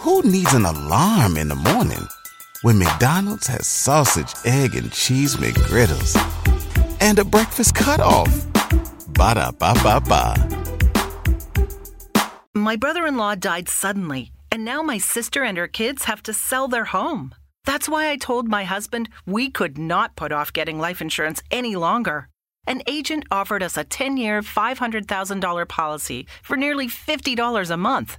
Who needs an alarm in the morning when McDonald's has sausage, egg, and cheese McGriddles and a breakfast cutoff? Ba da ba ba ba. My brother in law died suddenly, and now my sister and her kids have to sell their home. That's why I told my husband we could not put off getting life insurance any longer. An agent offered us a 10 year, $500,000 policy for nearly $50 a month.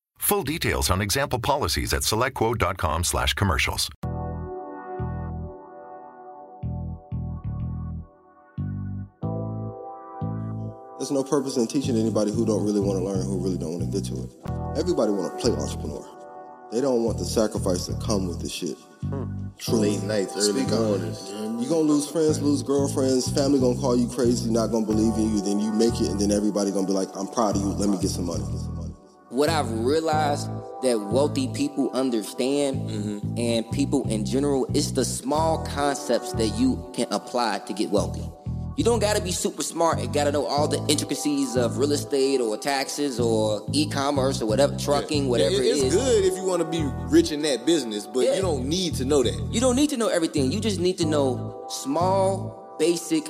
Full details on example policies at selectquote.com slash commercials. There's no purpose in teaching anybody who don't really want to learn, who really don't want to get to it. Everybody want to play entrepreneur. They don't want the sacrifice that come with this shit. Hmm. Truly. Late nights, early mornings. You gonna lose friends, lose girlfriends, family gonna call you crazy, not gonna believe in you. Then you make it, and then everybody gonna be like, "I'm proud of you. Let me get some money." What I've realized that wealthy people understand Mm-hmm. and people in general, it's the small concepts that you can apply to get wealthy. You don't gotta be super smart. You gotta know all the intricacies of real estate or taxes or e-commerce or whatever, trucking, whatever Yeah, it it's is. good if you want to be rich in that business, but Yeah. you don't need to know that. You don't need to know everything. You just need to know small, basic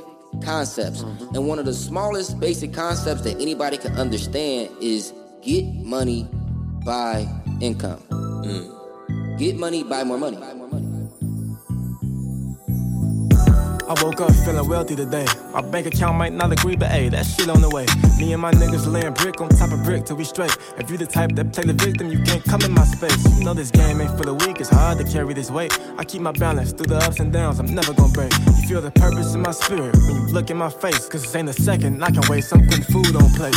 concepts. Mm-hmm. And one of the smallest basic concepts that anybody can understand is get money by income. Mm. Get money, buy more money. I woke up feeling wealthy today. My bank account might not agree, but hey, that shit on the way. Me and my niggas laying brick on top of brick till we straight. If you the type that play the victim, you can't come in my space. You know this game ain't for the weak, it's hard to carry this weight. I keep my balance through the ups and downs, I'm never gonna break. You feel the purpose in my spirit when you look in my face, cause this ain't a second I can waste. I'm food on plate.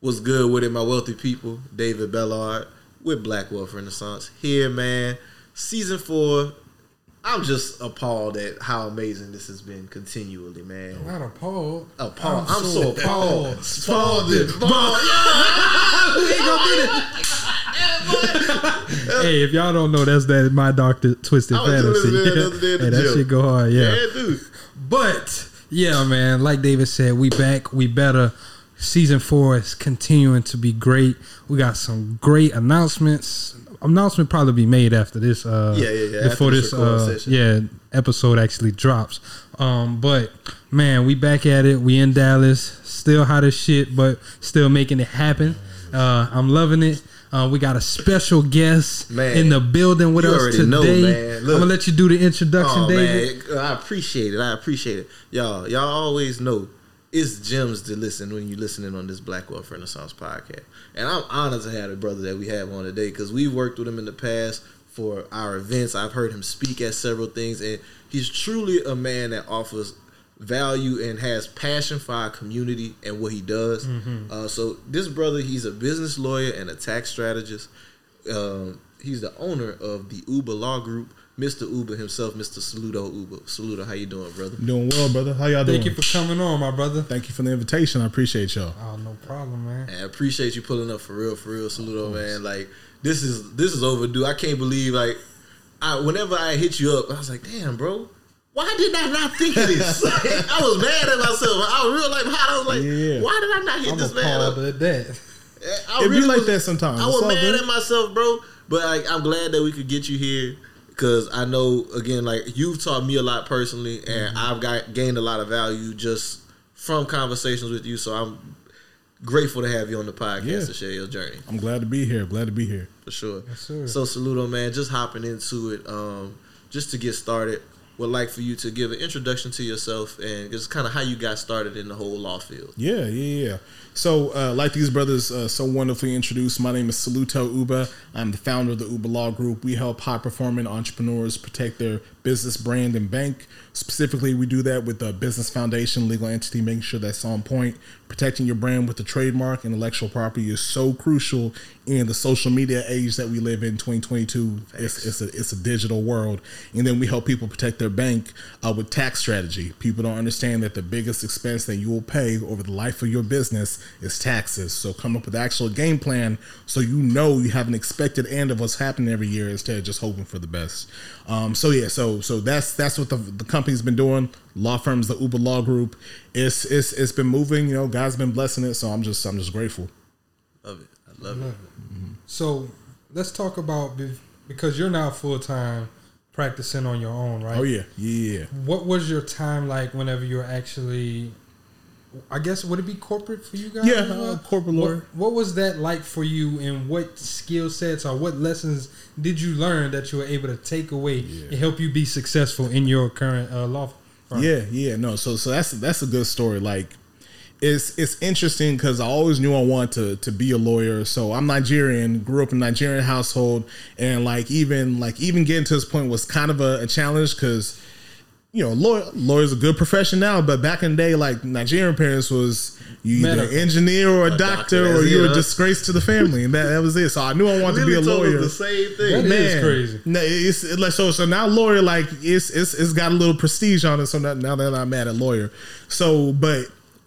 What's good with it, my wealthy people? David Bellard with Black Wealth Renaissance here, man. Season four. I'm just appalled at how amazing this has been continually, man. Not appalled. Appalled. I'm I'm, so so appalled. appalled. Spalding. Ball. Yeah. we ain't gonna do that. hey, if y'all don't know, that's that my doctor twisted I was fantasy. doing that the other the hey, that gym. shit go hard. Yeah. Yeah, dude. But yeah, man, like David said, we back, we better. Season four is continuing to be great. We got some great announcements. Announcement probably be made after this. Uh, Yeah, yeah, yeah, Before this uh, yeah, episode actually drops. Um, but man, we back at it. We in Dallas, still hot as shit, but still making it happen. Uh, I'm loving it. Uh, we got a special guest Man, in the building with us today. know, man. I'm gonna let you do the introduction, Oh, David. man, I appreciate it. I appreciate it. Y'all, y'all always know it's gems to listen when you're listening on this Black Wealth Renaissance podcast. And I'm honored to have the brother that we have on today because we've worked with him in the past for our events. I've heard him speak at several things, and he's truly a man that offers value and has passion for our community and what he does. Mhm. Uh, so this brother, he's a business lawyer and a tax strategist. Um, he's the owner of the Uba Law Group. Mr. Uba himself, Mr. Soluto Uba. Soluto, how you doing, brother? Doing well, brother. How y'all doing? Thank you for coming on, my brother. Thank you for the invitation. I appreciate y'all. Oh, no problem, man. I appreciate you pulling up for real, for real, Soluto, man. Like this is this is overdue. I can't believe like I whenever I hit you up, I was like, damn, bro. Why did I not think of this? Like, I was mad at myself. I was real like hot. I was like, Yeah. why did I not hit I'm this man up? appalled at that. I It be like was- that sometimes. I was all mad good. at myself, bro. But like, I'm glad that we could get you here because I know again, like you've taught me a lot personally, and Mm-hmm. I've got gained a lot of value just from conversations with you. So I'm grateful to have you on the podcast Yeah. to share your journey I'm glad to be here. Glad to be here. for sure. Yes, sir. So Soluto, man. Just hopping into it, um, just to get started. Would like for you to give an introduction to yourself and just kind of how you got started in the whole law field. Yeah, yeah, yeah. So, uh, like these brothers uh, so wonderfully introduced, my name is Soluto Uba. I'm the founder of the Uba Law Group. We help high performing entrepreneurs protect their business brand and bank. Specifically, we do that with the business foundation, legal entity, making sure that's on point. Protecting your brand with the trademark, intellectual property is so crucial in the social media age that we live in 2022. It's, it's, a, it's a digital world. And then we help people protect their bank uh, with tax strategy. People don't understand that the biggest expense that you will pay over the life of your business is taxes. So come up with an actual game plan so you know you have an expected end of what's happening every year instead of just hoping for the best. Um, so yeah, so so that's that's what the, the company's been doing. Law firms, the Uba Law Group, it's it's it's been moving. You know, God's been blessing it. So I'm just I'm just grateful. Love it. I love it. Mm-hmm. So let's talk about because you're now full time practicing on your own, right? Oh yeah, yeah. What was your time like whenever you were actually? I guess would it be corporate for you guys? Yeah, uh, corporate What- lawyer. What, was that like for you, and what skill sets or what lessons did you learn that you were able to take away and help you be successful in your current uh, law firm? Yeah, yeah, no. So so that's that's a good story. Like it's it's interesting because I always knew I wanted to to be a lawyer. So I'm Nigerian, grew up in a Nigerian household, and like even like even getting to this point was kind of a, a challenge because you know lawyer lawyer's a good profession now, but back in the day, like Nigerian parents was you either Medical. engineer or a, A doctor, doctor, or you it, were a disgrace to the family, and that, that was it. So I knew I wanted to be a told lawyer. the same thing. man That is crazy. No, it's it, like so. So now lawyer, like it's it's it's got a little prestige on it. So now, now that I'm at a lawyer, so but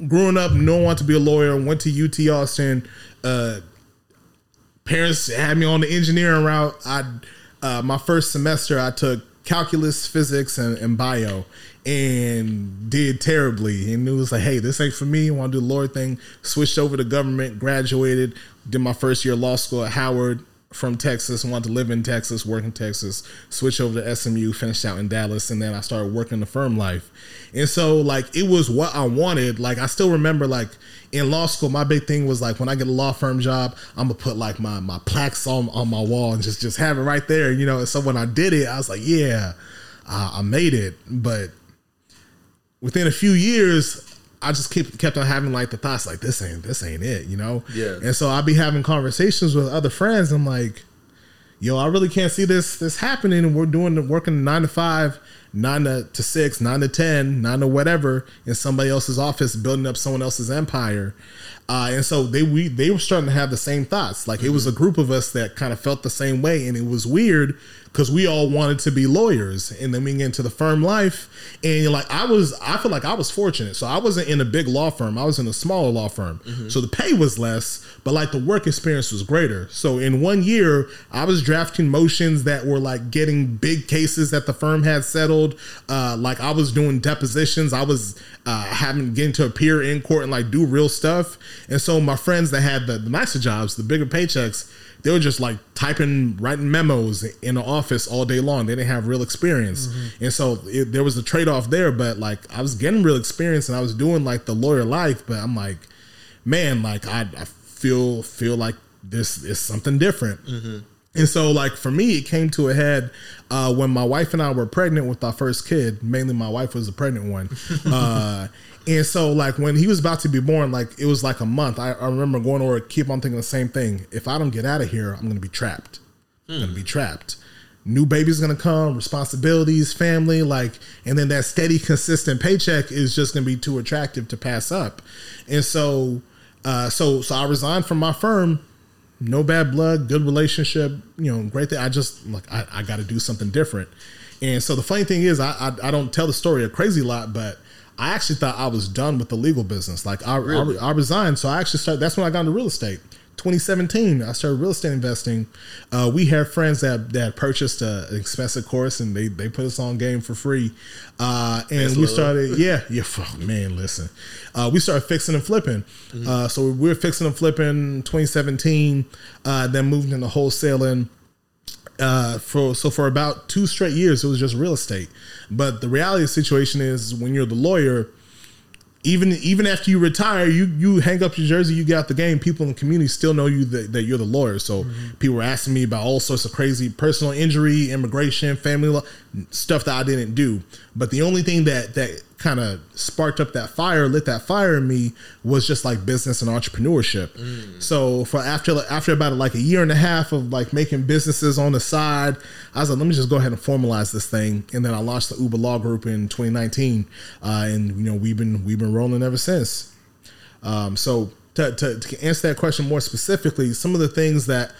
growing up, no one wanted to be a lawyer. Went to UT Austin. Uh, parents had me on the engineering route. I uh, my first semester, I took calculus, physics, and, and bio, and did terribly. And it was like, hey, this ain't for me. I want to do the lawyer thing. Switched over to government, graduated, did my first year of law school at Howard from Texas, wanted to live in Texas, work in Texas, switch over to SMU, finished out in Dallas, and then I started working the firm life. And so like it was what I wanted. Like I still remember like in law school, my big thing was like when I get a law firm job, I'm gonna put like my my plaques on on my wall and just just have it right there, you know. And so when I did it, I was like, yeah, I, I made it. But within a few years, I just kept kept on having like the thoughts like this ain't this ain't it, you know. Yeah. And so I'd be having conversations with other friends. I'm like, yo, I really can't see this this happening. And we're doing the working nine to five, nine to, to six, nine to ten, nine to whatever in somebody else's office, building up someone else's empire. Uh, and so they we they were starting to have the same thoughts. Like it was a group of us that kind of felt the same way, and it was weird because we all wanted to be lawyers. And then we get into the firm life, and you're like I was, I feel like I was fortunate. So I wasn't in a big law firm. I was in a smaller law firm. So the pay was less, but like the work experience was greater. So in one year, I was drafting motions that were like getting big cases that the firm had settled. Uh, like I was doing depositions. I was uh, having getting to appear in court and like do real stuff. And so my friends that had the, the nicer jobs, the bigger paychecks, they were just like typing, writing memos in the office all day long. They didn't have real experience, and so it, there was a trade off there. But like I was getting real experience, and I was doing like the lawyer life. But I'm like, man, like I, I feel feel like this is something different. And so, like for me, it came to a head uh, when my wife and I were pregnant with our first kid. Mainly, my wife was the pregnant one. uh, and so, like when he was about to be born, like it was like a month. I, I remember going over, keep on thinking the same thing. If I don't get out of here, I'm going to be trapped. I'm going to be trapped. New baby's going to come, responsibilities, family, like, and then that steady, consistent paycheck is just going to be too attractive to pass up. And so, uh, so, so I resigned from my firm no bad blood, good relationship, you know, great thing. I just like I, I got to do something different. And so the funny thing is, I, I I don't tell the story a crazy lot, but I actually thought I was done with the legal business. Like I I, I resigned, so I actually started. That's when I got into real estate. 2017, I started real estate investing. Uh, we had friends that that purchased a, an expensive course, and they they put us on game for free. Uh, and we started, yeah, yeah. fuck, man, listen, uh, we started fixing and flipping. Uh, so we were fixing and flipping 2017. Uh, then moved into wholesaling. Uh, for so for about two straight years, it was just real estate. But the reality of the situation is, when you're the lawyer, even even after you retire, you you hang up your jersey, you get out the game. People in the community still know you that, that you're the lawyer. So people were asking me about all sorts of crazy personal injury, immigration, family law stuff that I didn't do. But the only thing that that kind of sparked up that fire, lit that fire in me, was just like business and entrepreneurship. So for after after about like a year and a half of like making businesses on the side, I was like, let me just go ahead and formalize this thing. And then I launched the Uba Law Group in 2019, uh, and you know we've been we've been rolling ever since. Um, so to, to, to answer that question more specifically, some of the things that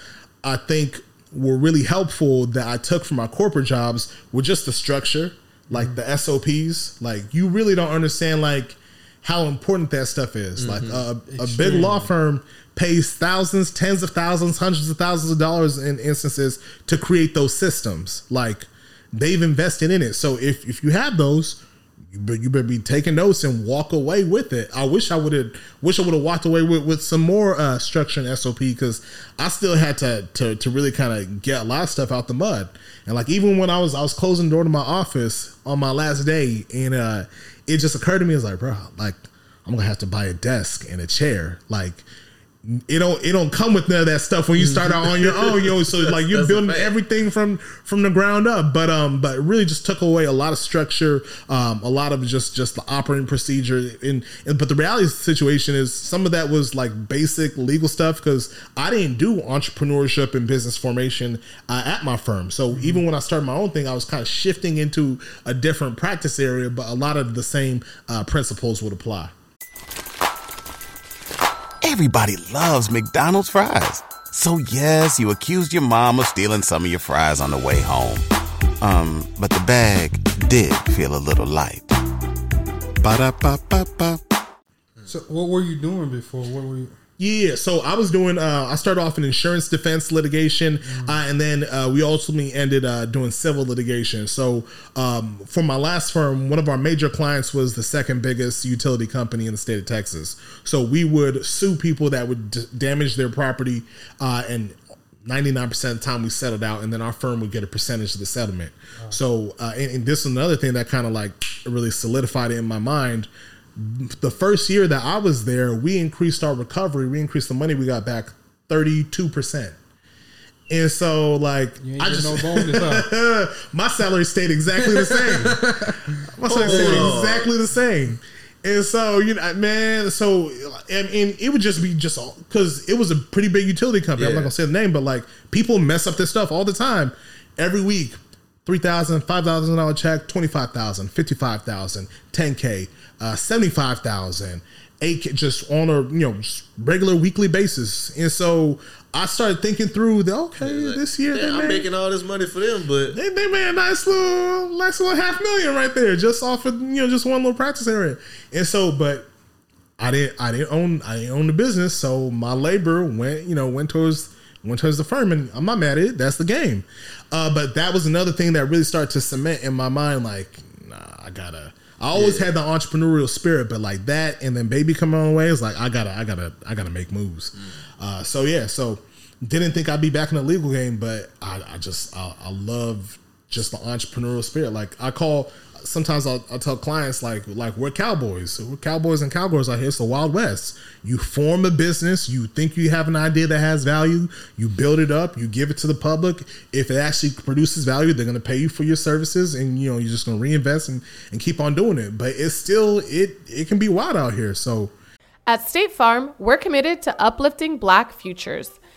I think were really helpful that I took from my corporate jobs were just the structure, like the SOPs. Like you really don't understand like how important that stuff is. Like mm-hmm. a, a big law firm pays thousands, tens of thousands, hundreds of thousands of dollars in instances to create those systems. Like they've invested in it. So if if you have those, you better, you better be taking notes and walk away with it. I wish I would have wish I would have walked away with, with some more uh, structure and SOP because I still had to to, to really kind of get a lot of stuff out the mud. And like even when I was I was closing the door to my office on my last day, and uh, it just occurred to me, I was like, bro, like I'm gonna have to buy a desk and a chair, like. It don't it don't come with none of that stuff when you start out on your own, yo. So like you're building everything from from the ground up. But um, but it really just took away a lot of structure, um, a lot of just just the operating procedure. And, and but the reality of the situation is some of that was like basic legal stuff because I didn't do entrepreneurship and business formation uh, at my firm. So even when I started my own thing, I was kind of shifting into a different practice area, but a lot of the same uh, principles would apply. Everybody loves McDonald's fries. So yes, you accused your mom of stealing some of your fries on the way home. Um, but the bag did feel a little light. Ba-da-ba-ba-ba. So what were you doing before? What were you? Yeah, so I was doing. Uh, I started off in insurance defense litigation, uh, and then uh, we ultimately ended uh, doing civil litigation. So um, for my last firm, one of our major clients was the second biggest utility company in the state of Texas. So we would sue people that would d- damage their property, uh, and 99% of the time we settled out, and then our firm would get a percentage of the settlement. So, uh, and, and this is another thing that kind of like really solidified it in my mind the first year that I was there, we increased our recovery. We increased the money we got back thirty two percent. And so, like, You ain't I just no bonus, huh? my salary stayed exactly the same. my salary stayed Oh. exactly the same. And so, you know, man, so and, and it would just be just all because it was a pretty big utility company. I'm not gonna say the name, but like people mess up this stuff all the time, every week. $3,000, $5,000 check, $25,000, $55,000, 10K, uh, $75,000, 8K, just on a, you know, just regular weekly basis. And so I started thinking through the, okay, Like, this year yeah, I'm made, making all this money for them, but they, they made a nice little, nice little half million right there, just off of, you know, just one little practice area. And so, but I didn't, I didn't own, I didn't own the business. So my labor went, you know, went towards, went towards the firm and I'm not mad at it. That's the game. Uh, but that was another thing that really started to cement in my mind, like, nah, I gotta, I always had the entrepreneurial spirit, but like that, and then baby coming on the way is like, I gotta, I gotta, I gotta make moves. Uh, so yeah, so didn't think I'd be back in the legal game, but I, I just, I, I love just the entrepreneurial spirit. Like I call, sometimes I'll, I'll tell clients like, like we're cowboys, we're cowboys and cowgirls out here. It's the Wild West. You form a business, you think you have an idea that has value, you build it up, you give it to the public. If it actually produces value, they're going to pay you for your services, and you know you're just going to reinvest and, and keep on doing it. But it's still it it can be wild out here. So At State Farm, we're committed to uplifting Black futures.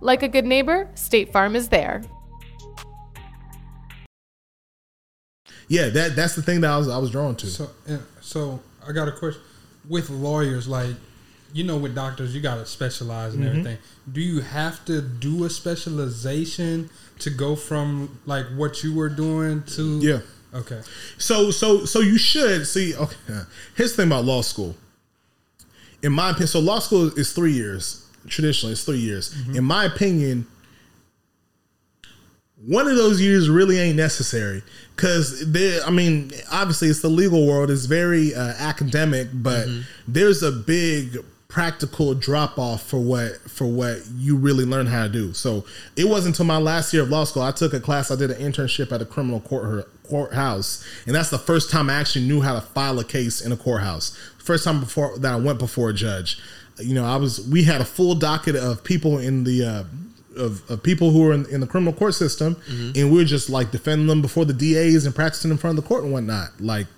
Like a good neighbor, State Farm is there. yeah, that that's the thing that I was I was drawn to. So, yeah, so I got a question. With lawyers, like you know, with doctors, you got to specialize in Mhm. everything. Do you have to do a specialization to go from like what you were doing to? Yeah. Okay. So so so you should see. Okay, here's the thing about law school. in my opinion, so law school is three years. Traditionally, it's three years. Mm-hmm. In my opinion, one of those years really ain't necessary because there. I mean, obviously, it's the legal world. It's very uh, academic, but Mm-hmm. there's a big practical drop off for what for what you really learn how to do. So it wasn't until my last year of law school I took a class. I did an internship at a criminal court courthouse, and that's the first time I actually knew how to file a case in a courthouse. First time before that I went before a judge. You know, I was we had a full docket of people in the. Uh, of, of people who were in, in the criminal court system, and we were just like defending them before the DAs and practicing in front of the court and whatnot. Like,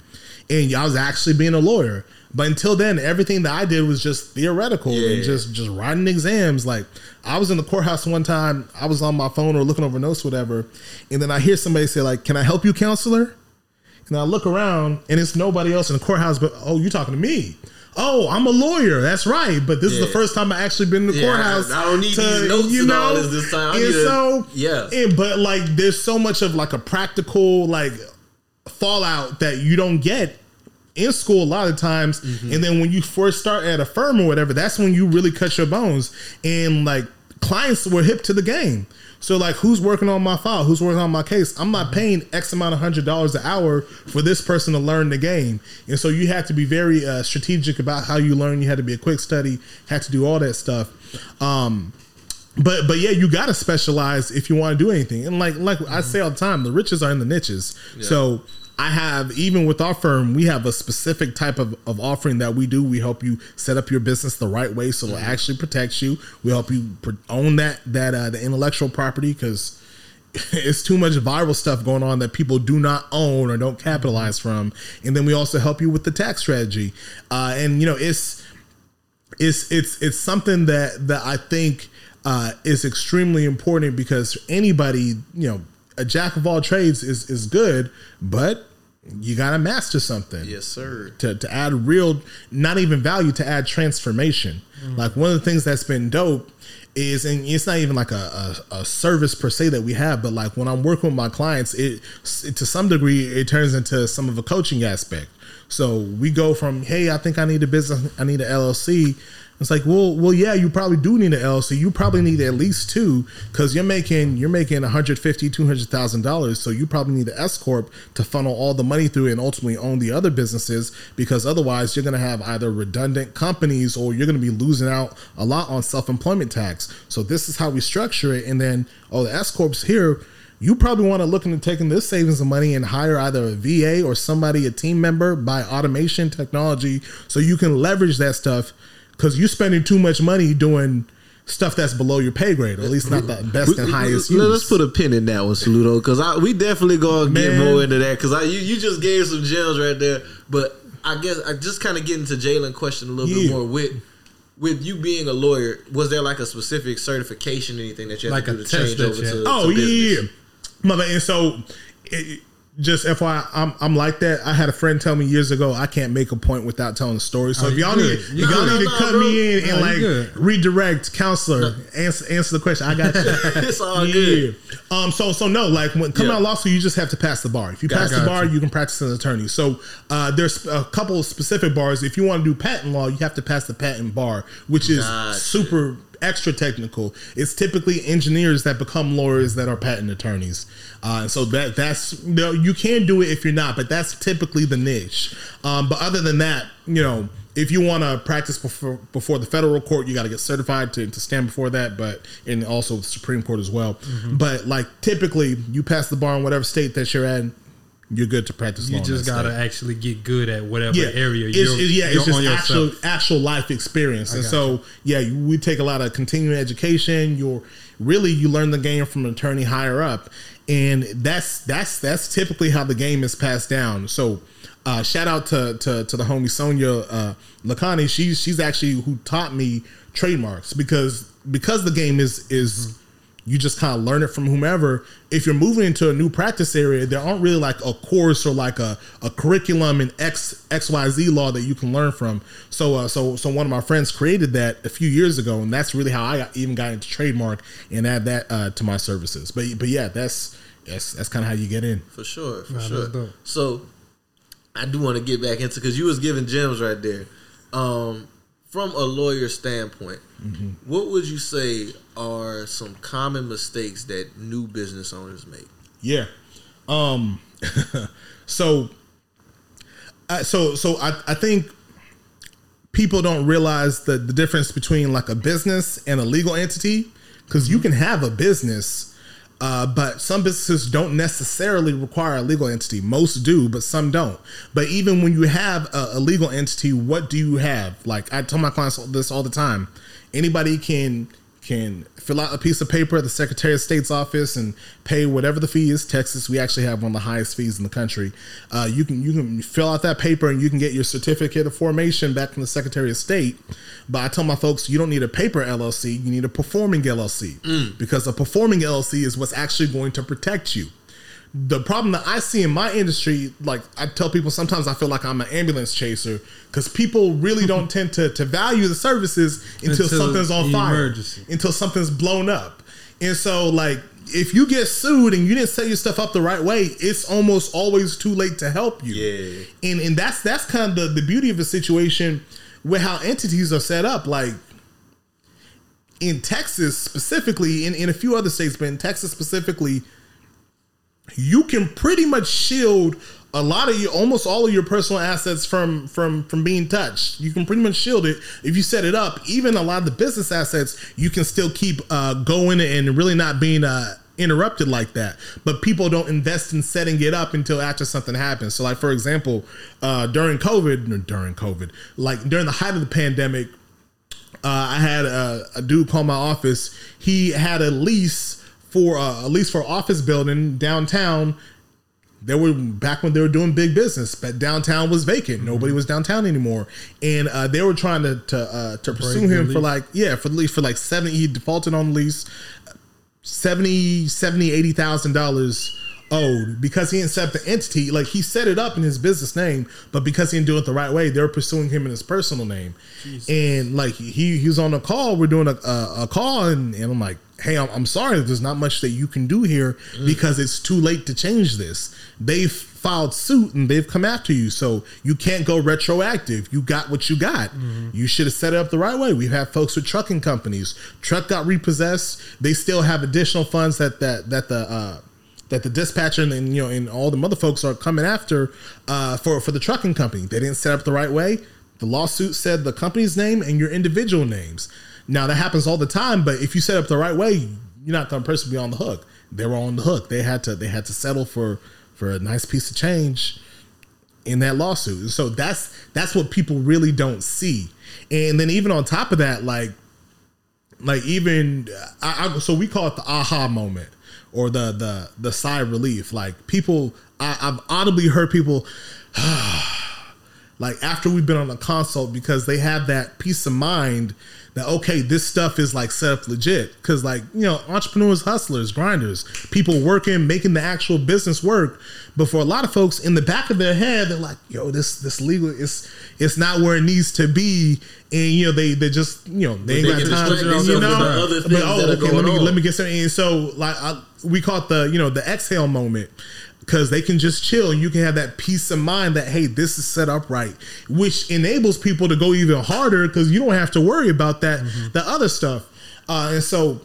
and I was actually being a lawyer. But until then, everything that I did was just theoretical and just just writing exams. Like I was in the courthouse one time, I was on my phone or looking over notes, whatever, and then I hear somebody say like, "Can I help you, counselor?" And I look around and it's nobody else in the courthouse, but oh, you talking to me? Oh, I'm a lawyer. That's right. But this is the first time I actually been in the Yeah, courthouse. I don't need these notes and all this this time. I and so yeah. and- but like there's so much of like a practical like fallout that you don't get in school a lot of times Mm-hmm. and then when you first start at a firm or whatever that's when you really cut your bones and like clients were hip to the game so like who's working on my file? Who's working on my case? I'm not paying x amount of hundred dollars an hour for this person to learn the game. And so you have to be very uh, strategic about how you learn. You had to be a quick study had to do all that stuff. Um but but yeah, you gotta specialize if you want to do anything. And like like I say all the time, the riches are in the niches. So I have even with our firm, we have a specific type of, of offering that we do. We help you set up your business the right way so it actually protects you. We help you pr- own that that uh, the intellectual property because it's too much viral stuff going on that people do not own or don't capitalize from. And then we also help you with the tax strategy. Uh, and you know, it's it's it's it's something that that I think uh, is extremely important because anybody, you know, a jack of all trades is is good, but you gotta master something. Yes, sir. To to add real, not even value, to add transformation. Mm. Like one of the things that's been dope is, and it's not even like a, a, a service per se that we have, but like when I'm working with my clients, it, it to some degree it turns into some of a coaching aspect. So we go from, hey, I think I need a business, I need an LLC. It's like, well, well, yeah, you probably do need an LLC. You probably need at least two because you're making you're making 150 200000 dollars. So you probably need an S corp to funnel all the money through and ultimately own the other businesses because otherwise you're going to have either redundant companies or you're going to be losing out a lot on self employment tax. So this is how we structure it, and then oh, the S corp's here you probably want to look into taking this savings of money and hire either a VA or somebody, a team member, by automation technology, so you can leverage that stuff because you're spending too much money doing stuff that's below your pay grade, or at least not the best and highest. Let's put a pin in that one, Soluto, because we definitely gonna get more into that because I you, you just gave some gems right there. But I guess I just kind of get into Jalen question a little bit more with with you being a lawyer. Was there like a specific certification, anything that you had Like to do to change over to? Oh to yeah, business? yeah, yeah. mother. And so, it, just FYI, I'm I'm like that. I had a friend tell me years ago I can't make a point without telling a story. So Oh, if y'all need if y'all good. need to No, cut bro. me in and No, like good. redirect, counselor, answer answer the question. I got you. It's all good. Um. So so no. Like when coming Yeah. out of law school, you just have to pass the bar. If you pass the bar, you. you can practice as an attorney. So uh, there's a couple of specific bars. If you want to do patent law, you have to pass the patent bar, which is Gotcha. super extra technical. It's typically engineers that become lawyers that are patent attorneys. Uh, so that that's you, know, you can do it if you're not, but that's typically the niche. Um, but other than that, you know, if you want to practice before before the federal court, you got to get certified to, to stand before that, but and also the Supreme Court as well. Mm-hmm. But like typically, you pass the bar in whatever state that you're in, you're good to practice. You just gotta state actually get good at whatever yeah, area it's, you're, it's- yeah, you're it's just actual yourself. actual life experience, and got so yeah, you, we take a lot of continuing education. You're really you learn the game from an attorney higher up, and that's that's that's typically how the game is passed down. So. Uh, shout out to, to to the homie Sonia uh, Lakani. She's she's actually who taught me trademarks because because the game is is you just kind of learn it from whomever. If you're moving into a new practice area, there aren't really like a course or like a, a curriculum in X XYZ law that you can learn from. So uh, so so one of my friends created that a few years ago, and that's really how I got, even got into trademark and add that uh, to my services. But but yeah, that's that's that's kind of how you get in. For sure, for Nah, sure. So, I do want to get back into because you was giving gems right there. Um, from a lawyer standpoint, Mm-hmm. what would you say are some common mistakes that new business owners make? Yeah. Um. so. So so I I think people don't realize the the difference between like a business and a legal entity because you can have a business. Uh, but some businesses don't necessarily require a legal entity. Most do, but some don't. But even when you have a, a legal entity, what do you have? Like I tell my clients this all the time. Anybody can can fill out a piece of paper at the Secretary of State's office and pay whatever the fee is. Texas, we actually have one of the highest fees in the country. Uh, you can you can fill out that paper and you can get your certificate of formation back from the Secretary of State. But I tell my folks, you don't need a paper LLC. You need a performing LLC because a performing LLC is what's actually going to protect you the problem that I see in my industry, like I tell people sometimes I feel like I'm an ambulance chaser because people really don't tend to, to value the services until, Until something's on fire, until something's blown up. And so, like, if you get sued and you didn't set your stuff up the right way, it's almost always too late to help you. Yeah. And and that's that's kind of the, the beauty of the situation with how entities are set up. Like in Texas specifically, in, in a few other states, but in Texas specifically, you can pretty much shield a lot of your almost all of your personal assets from from from being touched. You can pretty much shield it. If you set it up even a lot of the business assets you can still keep uh, going and really not being uh, interrupted like that. But people don't invest in setting it up until after something happens. So like for example uh, during covid during covid like during the height of the pandemic uh, I had a, a dude call my office. He had a lease for uh, a lease for office building downtown. They were back when they were doing big business, but downtown was vacant. Nobody was downtown anymore, and uh, they were trying to to, uh, to pursue him for like yeah for the lease for like seventy. He defaulted on the lease, 70 70 80 thousand dollars owed because he didn't set up the entity like he set it up in his business name but because he didn't do it the right way they were pursuing him in his personal name and like he he was on a call we're doing a, a, a call and, and i'm like hey I'm, I'm sorry there's not much that you can do here because it's too late to change this. They've filed suit and they've come after you. So you can't go retroactive. You got what you got. You should have set it up the right way. We've had folks with trucking companies. Truck got repossessed. They still have additional funds that that that the uh that the dispatcher and you know and all the mother folks are coming after uh, for for the trucking company. They didn't set up the right way. The lawsuit said the company's name and your individual names. Now that happens all the time, but if you set up the right way, you're not going to personally be on the hook. They were on the hook. They had to they had to settle for for a nice piece of change in that lawsuit. So that's that's what people really don't see. And then even on top of that, like like even I, I so we call it the aha moment or the the the sigh relief. Like people, I, I've audibly heard people. like after we've been on a consult because they have that peace of mind that okay this stuff is like set up legit. Because like you know entrepreneurs hustlers grinders people working making the actual business work. But for a lot of folks in the back of their head they're like yo this this legal is it's not where it needs to be. And you know they they just you know they ain't got time you know? with the other But, oh, okay, let me on. let me get something. And so like I, we call it the you know the exhale moment because they can just chill and you can have that peace of mind that hey this is set up right which enables people to go even harder because you don't have to worry about that the other stuff uh, and so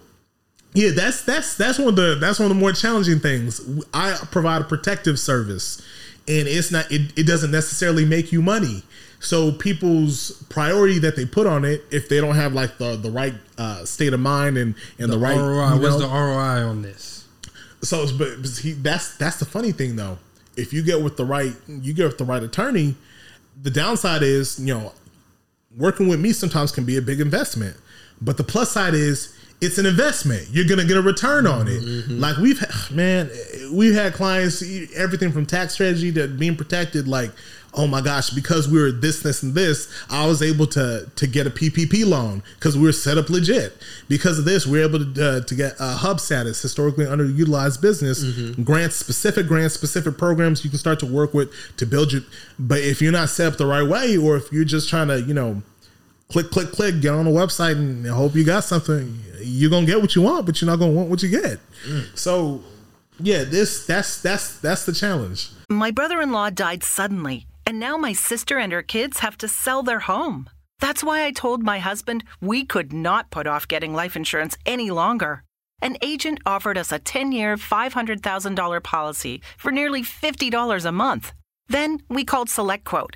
yeah that's that's that's one of the that's one of the more challenging things i provide a protective service and it's not it, it doesn't necessarily make you money so people's priority that they put on it if they don't have like the the right uh, state of mind and and the, right ROI. you What's the ROI on this? So, but he, that's that's the funny thing though. If you get with the right, you get with the right attorney. The downside is, you know, working with me sometimes can be a big investment. But the plus side is, it's an investment. You're gonna get a return on it. Like we've, had- man, we've had clients, everything from tax strategy to being protected. Like, oh my gosh, because we were this, this, and this, I was able to to get a PPP loan because we were set up legit. Because of this, we are able to uh, to get a hub status, historically underutilized business grants, specific grants, specific programs you can start to work with to build your. But if you're not set up the right way, or if you're just trying to, you know, click, click, click, get on the website and hope you got something. You're gonna get what you want, but you're not gonna want what you get. Mm. So, yeah, this that's that's that's the challenge. My brother in law died suddenly, and now my sister and her kids have to sell their home. That's why I told my husband we could not put off getting life insurance any longer. An agent offered us a 10 year, $500,000 policy for nearly $50 a month. Then we called SelectQuote.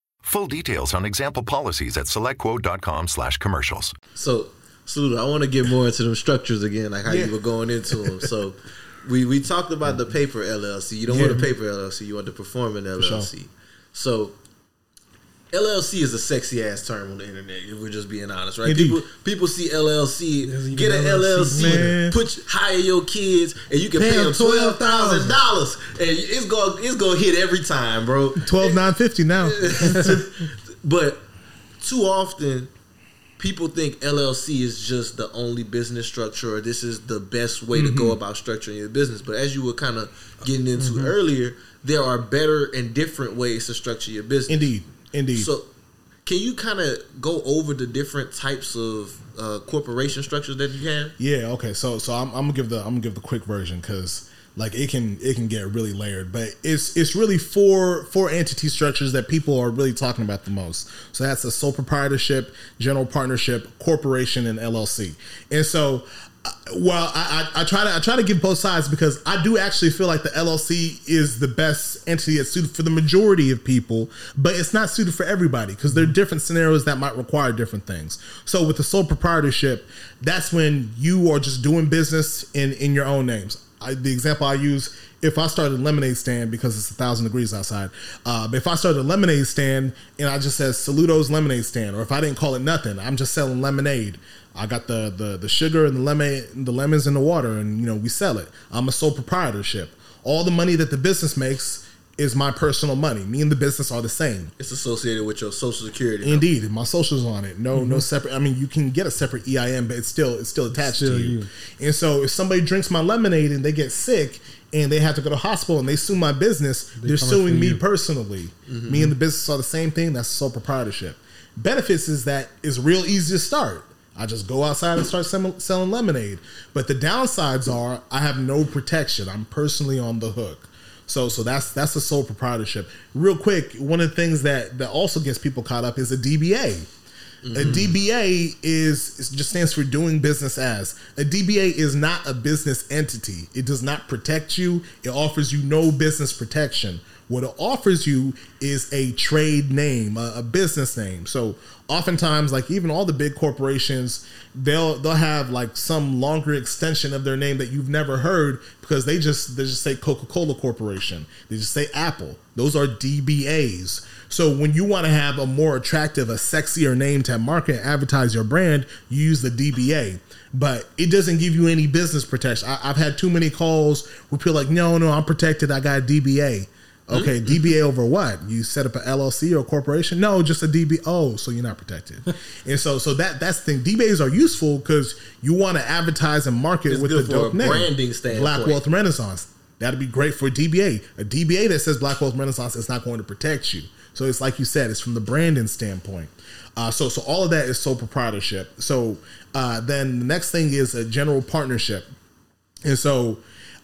Full details on example policies at selectquote.com slash commercials. So, Soluto, I want to get more into them structures again, like how Yeah. you were going into them. So, we we talked about the paper LLC. You don't want a Yeah. paper LLC. You want the performing sure. LLC. So, LLC is a sexy ass term on the internet. If we're just being honest, right? Indeed. People people see LLC, get an LLC, man. put hire your kids, and you can Pay pay, them twelve thousand dollars, and it's going it's to hit every time, bro. Twelve nine fifty now. But too often, people think LLC is just the only business structure, or this is the best way to Mm-hmm. go about structuring your business. But as you were kind of getting into earlier, there are better and different ways to structure your business. Indeed, indeed. So, can you kind of go over the different types of uh, corporation structures that you have? Yeah. Okay. So so I'm, I'm gonna give the I'm gonna give the quick version because like it can it can get really layered, but it's it's really four four entity structures that people are really talking about the most. So that's a sole proprietorship, general partnership, corporation, and LLC. And so. Well, I, I, I try to I try to give both sides because I do actually feel like the LLC is the best entity that's suited for the majority of people, but it's not suited for everybody because there are different scenarios that might require different things. So with the sole proprietorship, that's when you are just doing business in in your own names. I, the example I use, if I started a lemonade stand because it's a thousand degrees outside, uh, but if I started a lemonade stand and I just said Soluto's lemonade stand, or if I didn't call it nothing, I'm just selling lemonade. I got the the the sugar and the lemon, the lemons and the water, and you know we sell it. I'm a sole proprietorship. All the money that the business makes is my personal money. Me and the business are the same. It's associated with your social security. number. Indeed, my socials on it. No, no mm-hmm. separate. I mean, you can get a separate EIN, but it's still it's still attached Still to you. you. And so, if somebody drinks my lemonade and they get sick and they have to go to hospital and they sue my business, they are suing me you. personally. Mm-hmm. Me and the business are the same thing. That's sole proprietorship. Benefits is that it's real easy to start. I just go outside and start sem- selling lemonade. But the downsides are I have no protection. I'm personally on the hook. So so that's that's the sole proprietorship. Real quick, one of the things that that also gets people caught up is a DBA. A DBA mm-hmm. is, is just stands for doing business as. A DBA is not a business entity. It does not protect you. It offers you no business protection. What it offers you is a trade name, a, a business name. So oftentimes, like even all the big corporations, they'll they'll have like some longer extension of their name that you've never heard because they just they just say Coca Cola Corporation. They just say Apple. Those are DBAs. So when you want to have a more attractive, a sexier name to market advertise your brand, you use the DBA. But it doesn't give you any business protection. I, I've had too many calls where people like, no, no, I'm protected. I got a DBA. Okay, DBA over what? You set up an LLC or a corporation? No, just a DB. Oh, so you're not protected. and so, so that that's the thing. DBAs are useful because you want to advertise and market It's with the dope a name. branding standpoint. Black Wealth Renaissance. That'd be great for a DBA. A DBA that says Black Wealth Renaissance is not going to protect you. So it's like you said, it's from the branding standpoint. Uh, so so all of that is sole proprietorship. So uh, then the next thing is a general partnership. And so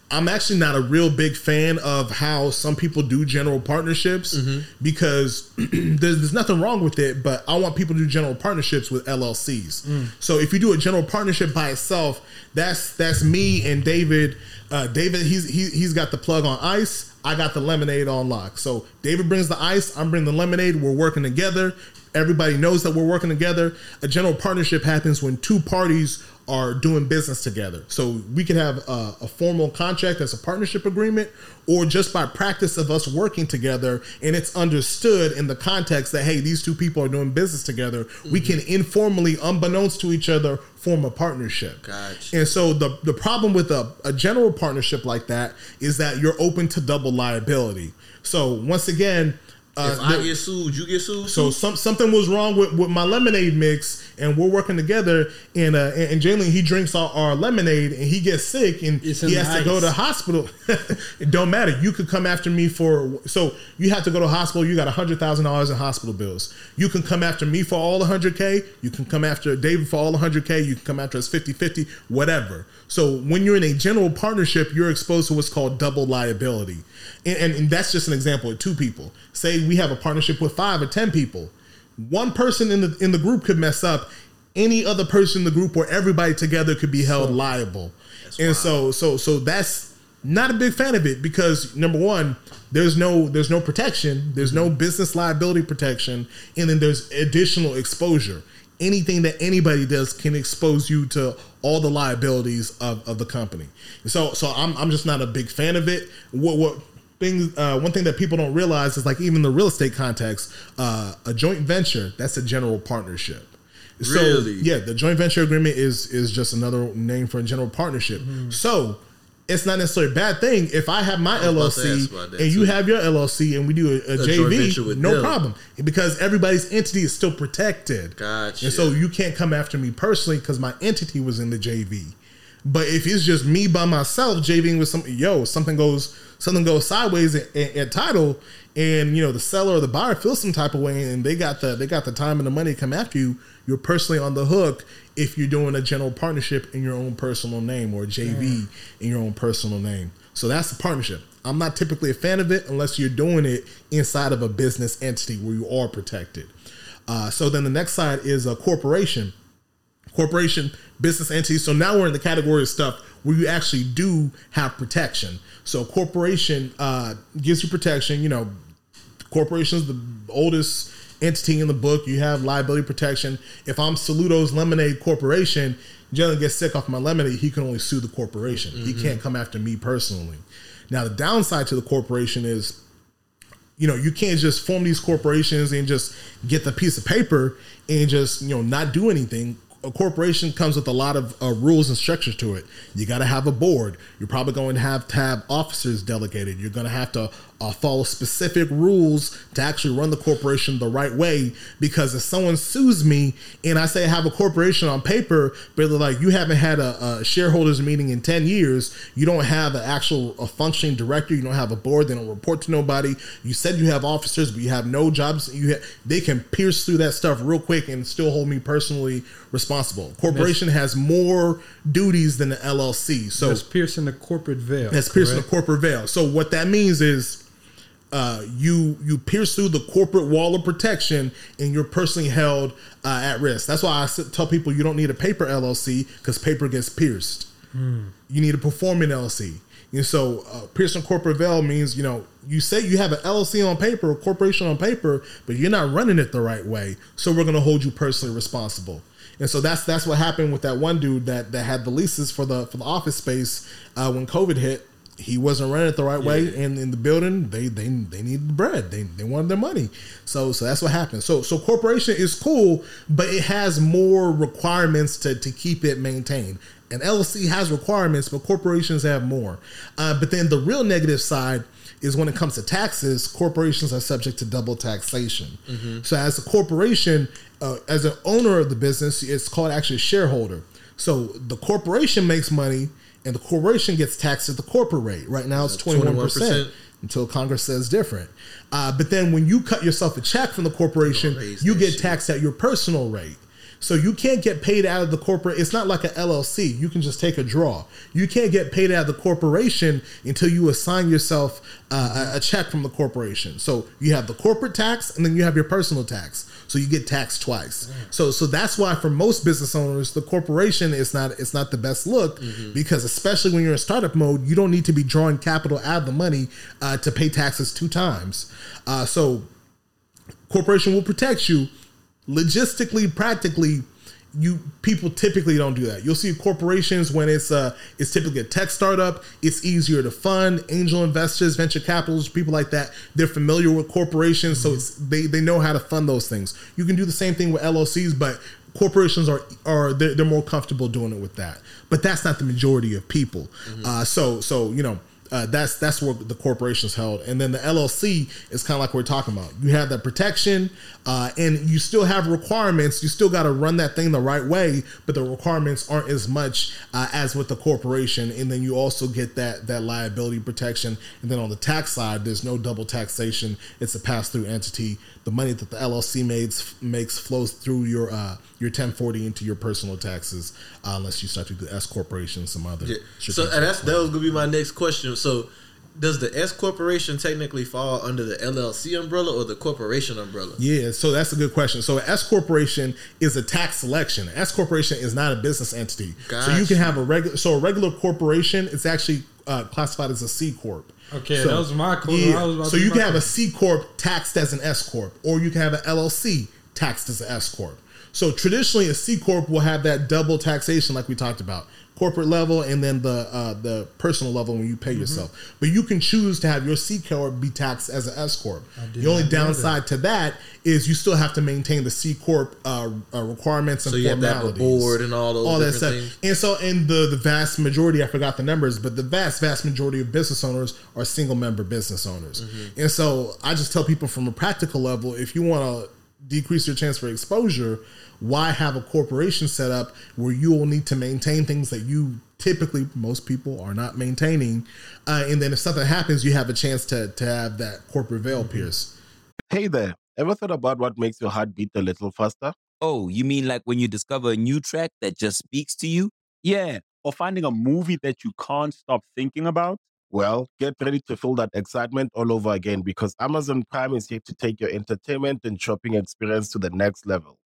I'm actually not a real big fan of how some people do general partnerships because there's, there's nothing wrong with it, but I want people to do general partnerships with LLCs. So if you do a general partnership by itself, that's that's me and David. Uh, David, he's he, he's got the plug on ice. I got the lemonade on lock. So David brings the ice. I'm bringing the lemonade. We're working together. Everybody knows that we're working together. A general partnership happens when two parties are doing business together. So we can have a, a formal contract that's a partnership agreement, or just by practice of us working together, and it's understood in the context that hey, these two people are doing business together. We can informally, unbeknownst to each other, form a partnership. Gotcha. And so the the problem with a, a general partnership like that is that you're open to double liability. So once again, uh, if I the- get sued, you get sued. so some something was wrong with, with my lemonade mix, and we're working together. And uh, and, and Jalen he drinks our, our lemonade, and he gets sick, and he has the to go ice. to hospital. it don't matter. You could come after me for so you have to go to hospital. You got a hundred thousand dollars in hospital bills. You can come after me for all the hundred k. You can come after David for all the hundred k. You can come after us 50-50, whatever. So when you're in a general partnership, you're exposed to what's called double liability, and, and, and that's just an example of two people. Say we have a partnership with five or ten people. One person in the in the group could mess up. Any other person in the group or everybody together could be held liable. And so so so that's not a big fan of it because number one, there's no there's no protection, there's no mm-hmm. business liability protection, and then there's additional exposure. Anything that anybody does can expose you to all the liabilities of, of the company. And so so I'm I'm just not a big fan of it. What what things uh, one thing that people don't realize is like even the real estate context, uh, a joint venture that's a general partnership. So Really? yeah, the joint venture agreement is is just another name for a general partnership. So it's not necessarily a bad thing if I have my I was about to LLC ask about that, and you too. have your LLC and we do a, a, A JV, no them. problem because everybody's entity is still protected. Gotcha. And so you can't come after me personally because my entity was in the JV. But if it's just me by myself JVing with some yo, something goes something goes sideways at, at, at title, and you know the seller or the buyer feels some type of way, and they got the they got the time and the money to come after you. You're personally on the hook if you're doing a general partnership in your own personal name or JV in your own personal name. So that's the partnership. I'm not typically a fan of it unless you're doing it inside of a business entity where you are protected. Uh, so then the next side is a corporation corporation, business entity. So now we're in the category of stuff where you actually do have protection. So corporation uh, gives you protection. You know, corporation's the oldest entity in the book. You have liability protection. If I'm Soluto's Lemonade Corporation, Jalen gets sick off my lemonade, he can only sue the corporation. He Mhm. can't come after me personally. Now the downside to the corporation is you know, you can't just form these corporations and just get the piece of paper and just, you know, not do anything. A corporation comes with a lot of uh, rules and structures to it. You got to have a board. You're probably going to have to have officers delegated. You're going to have to uh, follow specific rules to actually run the corporation the right way. Because if someone sues me and I say I have a corporation on paper, but they're like, you haven't had a, a shareholders meeting in 10 years, you don't have an actual a functioning director, you don't have a board, they don't report to nobody. You said you have officers, but you have no jobs. You ha- they can pierce through that stuff real quick and still hold me personally responsible. Corporation has more duties than the LLC. So that's piercing the corporate veil. that's piercing the corporate veil. So what that means is uh, you you pierce through the corporate wall of protection and you're personally held uh, at risk. That's why I tell people you don't need a paper LLC because paper gets pierced. Hmm. You need a performing LLC. And so uh, piercing corporate veil means you know you say you have an LLC on paper, a corporation on paper, but you're not running it the right way. So we're going to hold you personally responsible. And so that's that's what happened with that one dude that that had the leases for the for the office space uh, when COVID hit. He wasn't running it the right way, and in the building, they they they needed the bread. They they wanted their money. So so that's what happened. So so corporation is cool, but it has more requirements to to keep it maintained. and LLC has requirements, but corporations have more. Uh, but then the real negative side is when it comes to taxes, corporations are subject to double taxation. Mhm. So as a corporation, uh, as an owner of the business, it's called actually a shareholder. So the corporation makes money, and the corporation gets taxed at the corporate rate. Right now, it's twenty one 21%. until Congress says different. Uh, but then when you cut yourself a check from the corporation, you get taxed at your personal rate. So you can't get paid out of the corporate. It's not like an LLC. You can just take a draw. You can't get paid out of the corporation until you assign yourself uh, a, a check from the corporation. So you have the corporate tax, and then you have your personal tax. So you get taxed twice. So so that's why for most business owners, the corporation is not it's not the best look because especially when you're in startup mode, you don't need to be drawing capital out of the money uh, to pay taxes two times. Uh, so corporation will protect you logistically practically you people typically don't do that. You'll see corporations when it's uh it's typically a tech startup it's easier to fund angel investors venture capitals people like that they're familiar with corporations so it's they they know how to fund those things. You can do the same thing with llcs but corporations are are they're, they're more comfortable doing it with that. But that's not the majority of people. Uh so so you know uh, that's that's where the corporation's held, and then the LLC is kind of like we're talking about. You have that protection, uh, and you still have requirements. You still got to run that thing the right way, but the requirements aren't as much uh, as with the corporation. And then you also get that that liability protection. And then on the tax side, there's no double taxation. It's a pass through entity. The money that the LLC makes makes flows through your uh, your 1040 into your personal taxes, uh, unless you start to do S corporation, some other. Yeah. So and that's that was gonna be my next question. So, does the S corporation technically fall under the LLC umbrella or the corporation umbrella? Yeah, so that's a good question. So, S corporation is a tax selection. S corporation is not a business entity. So you can have a regular. So a regular corporation is actually uh, classified as a C corp. Okay, so, that was my was about so you can have a C corp taxed as an S corp, or you can have an LLC taxed as an S corp. So traditionally, a C corp will have that double taxation, like we talked about, corporate level and then the uh, the personal level when you pay Mm-hmm. yourself. But you can choose to have your C corp be taxed as an S corp. The only downside to that is you still have to maintain the C corp uh, uh, requirements and So you have to have a board and all those different things? And so, in the the vast majority, I forgot the numbers, but the vast vast majority of business owners are single member business owners. Mm-hmm. And so, I just tell people from a practical level, if you want to decrease your chance for exposure, why have a corporation set up where you will need to maintain things that you typically most people are not maintaining, uh, and then if something happens, you have a chance to to have that corporate veil Mm-hmm. pierce. Hey there, ever thought about what makes your heart beat a little faster? Oh, you mean like when you discover a new track that just speaks to you? Yeah, or finding a movie that you can't stop thinking about? Well, get ready to feel that excitement all over again because Amazon Prime is here to take your entertainment and shopping experience to the next level.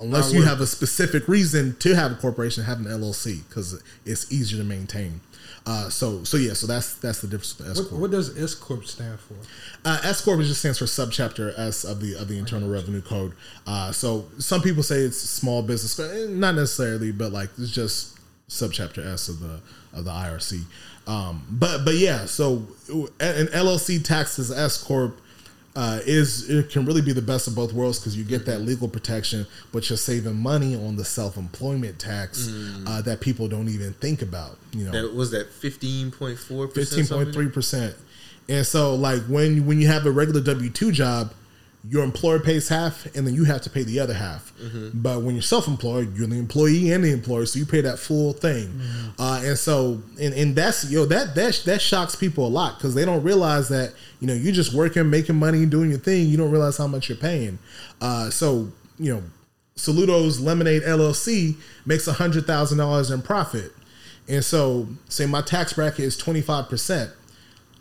Unless you have a specific reason to have a corporation, have an LLC because it's easier to maintain. Uh, so, so yeah, so that's that's the difference with S What, corp. what does S corp stand for? Uh, S corp just stands for subchapter S of the of the Internal Revenue Code. Uh, so some people say it's small business, eh, not necessarily, but like it's just subchapter S of the of the IRC. Um, but but yeah, so an LLC taxed as S corp uh, is it can really be the best of both worlds because you get that legal protection, but you're saving money on the self employment tax Mm. uh, that people don't even think about. You know, That was that fifteen point four fifteen point three percent. And so, like when when you have a regular W two job, your employer pays half, and then you have to pay the other half. Mhm. But when you're self employed, you're the employee and the employer, so you pay that full thing. Uh, and so, and, and that's yo that that that shocks people a lot because they don't realize that you know you're just working, making money, doing your thing. You don't realize how much you're paying. Uh, so you know, Soluto's Lemonade LLC makes a hundred thousand dollars in profit, and so say my tax bracket is twenty five percent.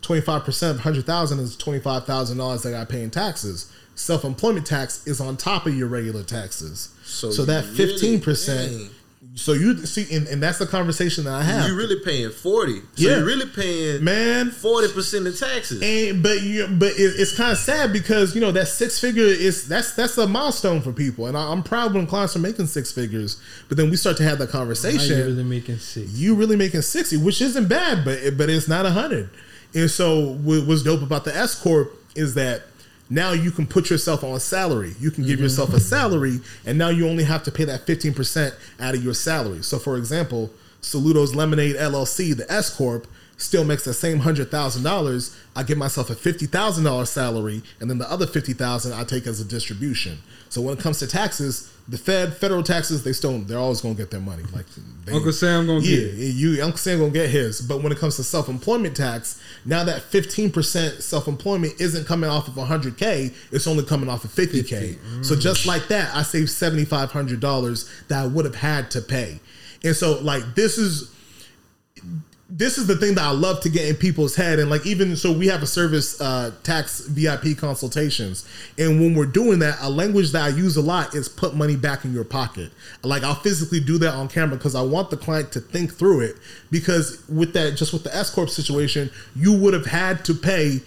Twenty five percent of hundred thousand is twenty five thousand dollars that I pay in taxes. Self employment tax is on top of your regular taxes. So, So that fifteen percent. So you see, and, and that's the conversation that I have. You're really paying forty. So Yeah. you're really paying man forty percent of taxes. And but you but it, it's kind of sad because you know that six figure is that's that's a milestone for people, and I, I'm proud when clients are making six figures. But then we start to have that conversation. Now you're really making six. You really making sixty, which isn't bad, but it, but it's not a hundred. And so what was dope about the S corp is that now you can put yourself on salary. You can give Mm-hmm. yourself a salary, and now you only have to pay that fifteen percent out of your salary. So, for example, Soluto's Lemonade LLC, the S corp, still makes the same hundred thousand dollars. I give myself a fifty thousand dollars salary, and then the other fifty thousand I take as a distribution. So when it comes to taxes, the Fed, federal taxes, they still they're always gonna get their money. Like they, Uncle Sam gonna yeah, get it. you Uncle Sam gonna get his. But when it comes to self employment tax, now that fifteen percent self employment isn't coming off of hundred k, it's only coming off of fifty k. Mm. So just like that, I saved seventy five hundred dollars that I would have had to pay. And so like this is this is the thing that I love to get in people's head. And like, even so, we have a service, uh, tax VIP consultations. And when we're doing that, a language that I use a lot is put money back in your pocket. Like, I'll physically do that on camera because I want the client to think through it. Because with that, just with the S Corp situation, you would have had to pay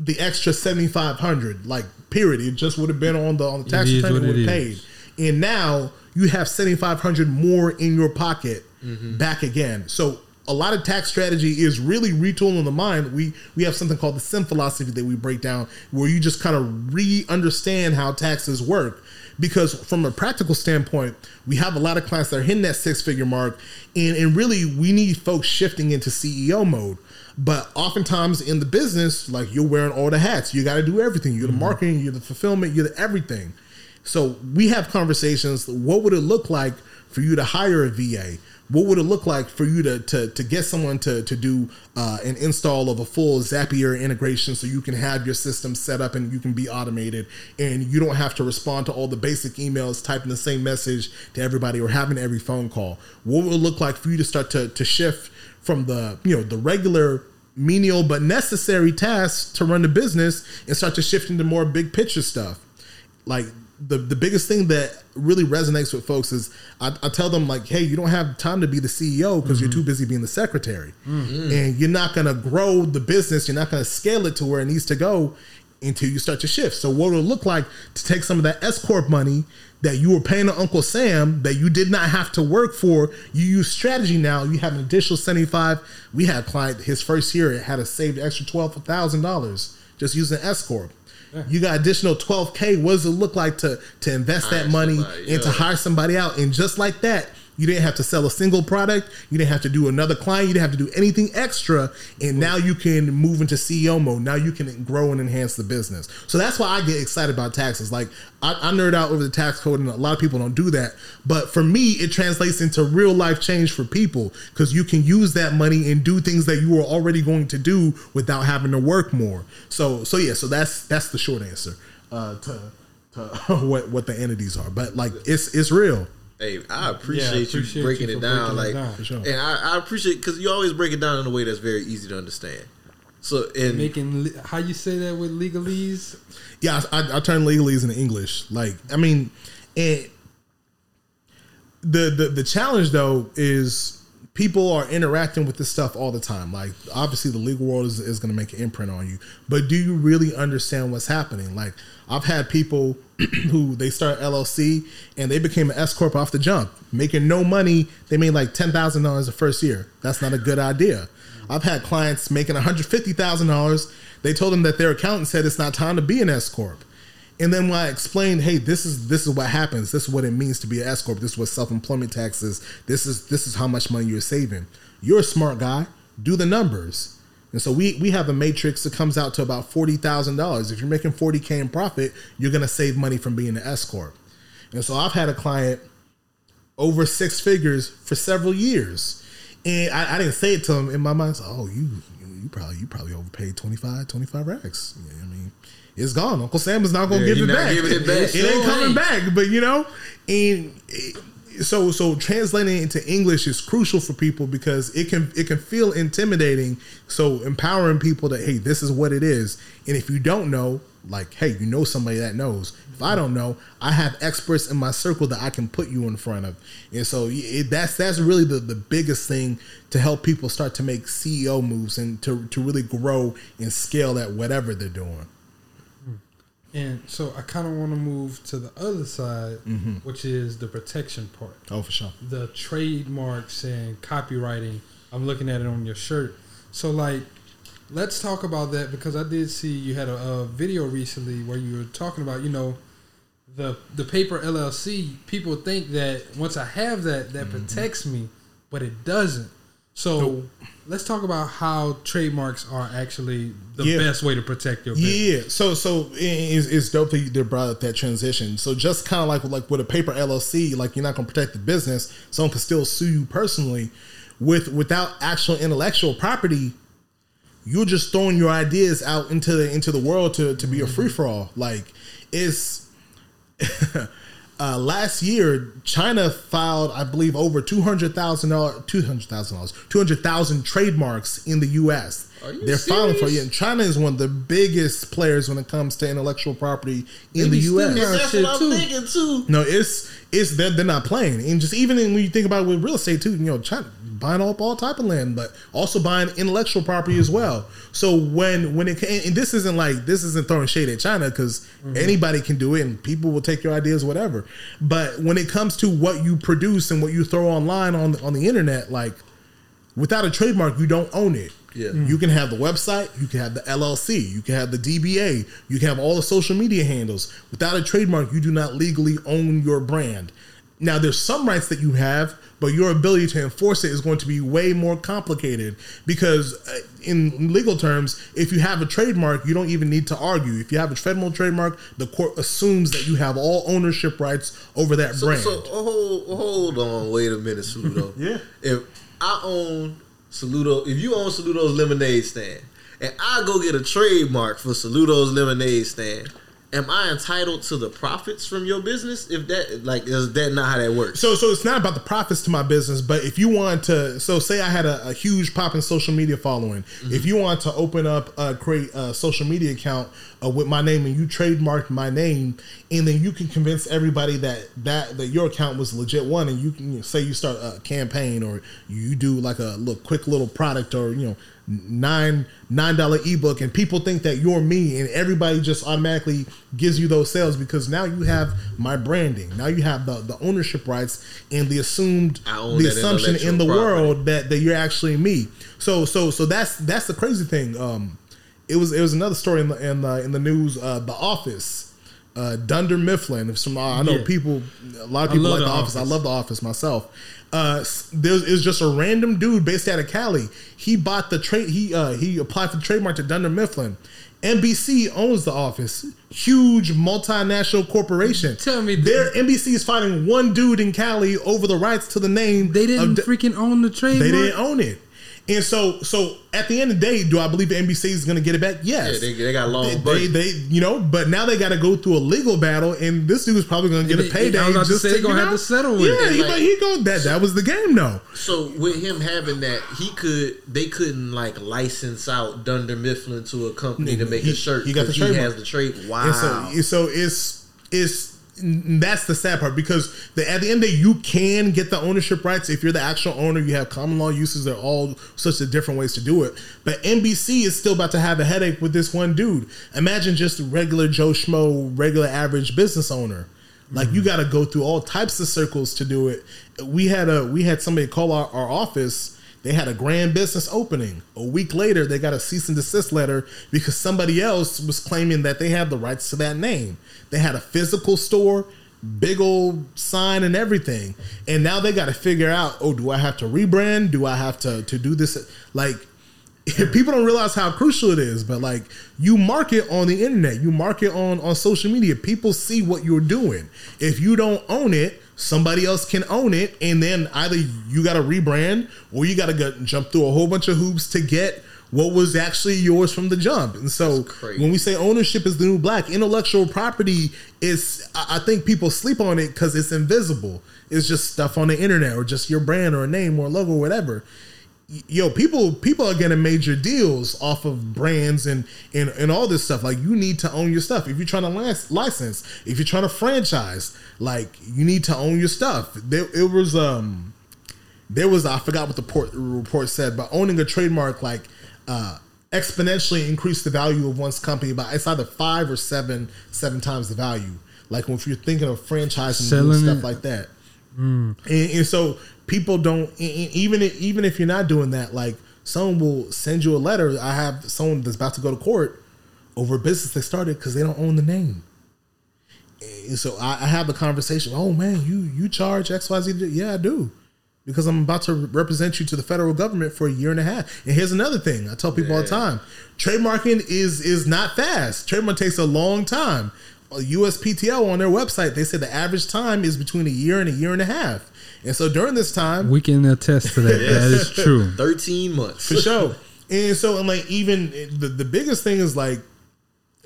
the extra 7500 like, period. It just would have been on the, on the tax return, would have paid. And now you have 7500 more in your pocket Mhm. back again. So a lot of tax strategy is really retooling the mind. We we have something called the sim philosophy that we break down where you just kind of re-understand how taxes work. Because from a practical standpoint, we have a lot of clients that are hitting that six-figure mark, and, and really we need folks shifting into CEO mode. But oftentimes in the business, like you're wearing all the hats. You got to do everything. You're the mm-hmm. marketing, you're the fulfillment, you're the everything. So we have conversations. What would it look like for you to hire a VA? What would it look like for you to to, to get someone to to do uh, an install of a full Zapier integration so you can have your system set up and you can be automated and you don't have to respond to all the basic emails, typing the same message to everybody or having every phone call? What would it look like for you to start to to shift from the you know the regular menial but necessary tasks to run the business and start to shift into more big picture stuff? like the the biggest thing that really resonates with folks is I, I tell them like, hey, you don't have time to be the CEO because you're too busy being the secretary, Mhm. and you're not gonna grow the business. You're not gonna scale it to where it needs to go until you start to shift. So what would it look like to take some of that S corp money that you were paying to Uncle Sam that you did not have to work for? You use strategy now. You have an additional seventy five. We had a client his first year had to save the extra twelve thousand dollars just using S corp. You got additional 12K. What does it look like to to invest that money somebody, and to hire somebody out? And just like that, you didn't have to sell a single product. You didn't have to do another client. You didn't have to do anything extra. And now you can move into CEO mode. Now you can grow and enhance the business. So that's why I get excited about taxes. Like I, I nerd out over the tax code, and a lot of people don't do that. But for me, it translates into real life change for people because you can use that money and do things that you were already going to do without having to work more. So so yeah, so that's that's the short answer uh, to to what what the entities are. But like it's it's real. Hey, I appreciate, Yeah, appreciate you breaking you it down. breaking it like, down, sure. and I, I appreciate because you always break it down in a way that's very easy to understand. So, and Making how you say that with legalese? Yeah, I, I turn legalese into English. Like, I mean, and the the the challenge though is people are interacting with this stuff all the time. Like, obviously, the legal world is, is going to make an imprint on you, but do you really understand what's happening? Like, I've had people who they start LLC and they became an S corp off the jump, making no money. They made like ten thousand dollars the first year. That's not a good idea. I've had clients making one hundred fifty thousand dollars. They told them that their accountant said it's not time to be an S corp. And then when I explained, hey, this is this is what happens. This is what it means to be an S corp. This is what self employment taxes. This is this is how much money you're saving. You're a smart guy. Do the numbers. And so we we have a matrix that comes out to about forty thousand dollars. If you're making forty k in profit, you're gonna save money from being an S corp. And so I've had a client over six figures for several years, and I, I didn't say it to him in my mind. Oh, you you, you probably you probably overpaid 25, 25 racks. I mean, it's gone. Uncle Sam is not gonna Yeah, give it back. it back. It ain't coming ain't. back. But you know, and it- so so translating it into English is crucial for people because it can it can feel intimidating. So empowering people that hey, this is what it is, and if you don't know, like hey, you know somebody that knows. If I don't know, I have experts in my circle that I can put you in front of, and so it, that's that's really the the biggest thing to help people start to make CEO moves and to to really grow and scale at whatever they're doing. And so I kind of want to move to the other side, Mhm. which is the protection part. Oh, for sure. The trademarks and copywriting. I'm looking at it on your shirt. So, like, let's talk about that because I did see you had a, a video recently where you were talking about, you know, the the paper LLC. People think that once I have that, that protects me, but it doesn't. So let's talk about how trademarks are actually the Yeah. best way to protect your business. Yeah, so so it's, it's dope that you they brought up that transition. So just kind of like like with a paper LLC, like you're not going to protect the business, someone can still sue you personally. With without actual intellectual property, you're just throwing your ideas out into the into the world to to be a mm-hmm. free for all. Like it's. uh, last year, China filed, I believe, over two hundred thousand dollars, two hundred thousand dollars, two hundred thousand trademarks in the U.S. Are you They're filing for serious? you, and China is one of the biggest players when it comes to intellectual property in They the U.S. stealing That's what I'm too. thinking too. No, it's it's they're, they're not playing, and just even in, when you think about it with real estate too, you know, China buying up all type of land, but also buying intellectual property as well. So when when it ca- and this isn't like this isn't throwing shade at China because mm-hmm. anybody can do it and people will take your ideas, whatever. But when it comes to what you produce and what you throw online on on the internet, like without a trademark, you don't own it. Yeah. Mm. You can have the website, you can have the LLC, you can have the DBA, you can have all the social media handles. Without a trademark, you do not legally own your brand. Now, there's some rights that you have, but your ability to enforce it is going to be way more complicated because, uh, in legal terms, if you have a trademark, you don't even need to argue. If you have a federal trademark, the court assumes that you have all ownership rights over that So, brand. so hold hold on, wait a minute, Soluto. Yeah. If I own Soluto, if you own Soluto's lemonade stand, and I go get a trademark for Soluto's lemonade stand, am I entitled to the profits from your business? If that like is that not how that works? So, so it's not about the profits to my business, but if you want to, so say I had a, a huge popping social media following. Mm-hmm. If you want to open up, uh, create a social media account uh, with my name and you trademarked my name, and then you can convince everybody that that that your account was legit one, and you can you know, say you start a campaign or you do like a little quick little product or you know nine nine dollar ebook and people think that you're me and everybody just automatically gives you those sales because now you have my branding. Now you have the, the ownership rights and the assumed the assumption in the intellectual world that, that you're actually me. So so so that's that's the crazy thing. Um it was it was another story in the in the, in the news uh the office uh dunder mifflin if some i know Yeah. people a lot of people like the, The office. i love the office myself uh there's is just a random dude based out of cali he bought the trade he uh he applied for the trademark to dunder mifflin NBC owns the office, huge multinational corporation. Tell me their NBC is fighting one dude in Cali over the rights to the name. They didn't freaking own the trademark. they didn't own it. And so, so at the end of the day, do I believe the NBC is going to get it back? Yes. Yeah, they- they got a long They, they, they- you know, but now they got to go through a legal battle, and this dude is probably going to get a payday. I was about to say, you gonna have to settle with Yeah, it. he, Like- he go that. That was the game, though. So with him having that, he could they couldn't like license out Dunder Mifflin to a company to make He- a shirt. he got the trademark. has the trade. Wow. And so, so it's it's that's the sad part because the, at the end of the day, you can get the ownership rights if you're the actual owner. You have common law uses. They're all such a different ways to do it. But NBC is still about to have a headache with this one dude. Imagine just regular Joe Schmo, regular average business owner. Like you mm-hmm. got to go through all types of circles to do it. We had a we had somebody call our, our office. They had a grand business opening. A week later, they got a cease and desist letter because somebody else was claiming that they had the rights to that name. They had a physical store, big old sign and everything. And now they got to figure out, oh, do I have to rebrand? Do I have to to do this? Like people don't realize how crucial it is but like you market on the internet you market on on social media. People see what you're doing. If you don't own it somebody else can own it and then either you got to rebrand or you got to jump through a whole bunch of hoops to get what was actually yours from the jump. And so when we say ownership is the new black intellectual property is i think people sleep on it because it's invisible. It's just stuff on the internet or just your brand or a name or logo or whatever yo people people are getting major deals off of brands and and, and all this stuff. Like you need to own your stuff. If you're trying to license if you're trying to franchise like you need to own your stuff. There it was um there was i forgot what the report, report said but owning a trademark like uh exponentially increased the value of one's company by it's either five or seven seven times the value. Like if you're thinking of franchising and stuff like that. Mm. and, and so people don't even if, even if you're not doing that like someone will send you a letter. I have someone that's about to go to court over a business they started because they don't own the name. And so I, I have the conversation oh man you you charge xyz yeah i do. Because i'm about to represent you to the federal government for a year and a half. And here's another thing i tell people all the time. Trademarking is is not fast. Trademark takes a long time. USPTO on their website, they say the average time is between a year and a year and a half. And so during this time, We can attest to that. That is true. Thirteen months for sure. And so, and like even the the biggest thing is like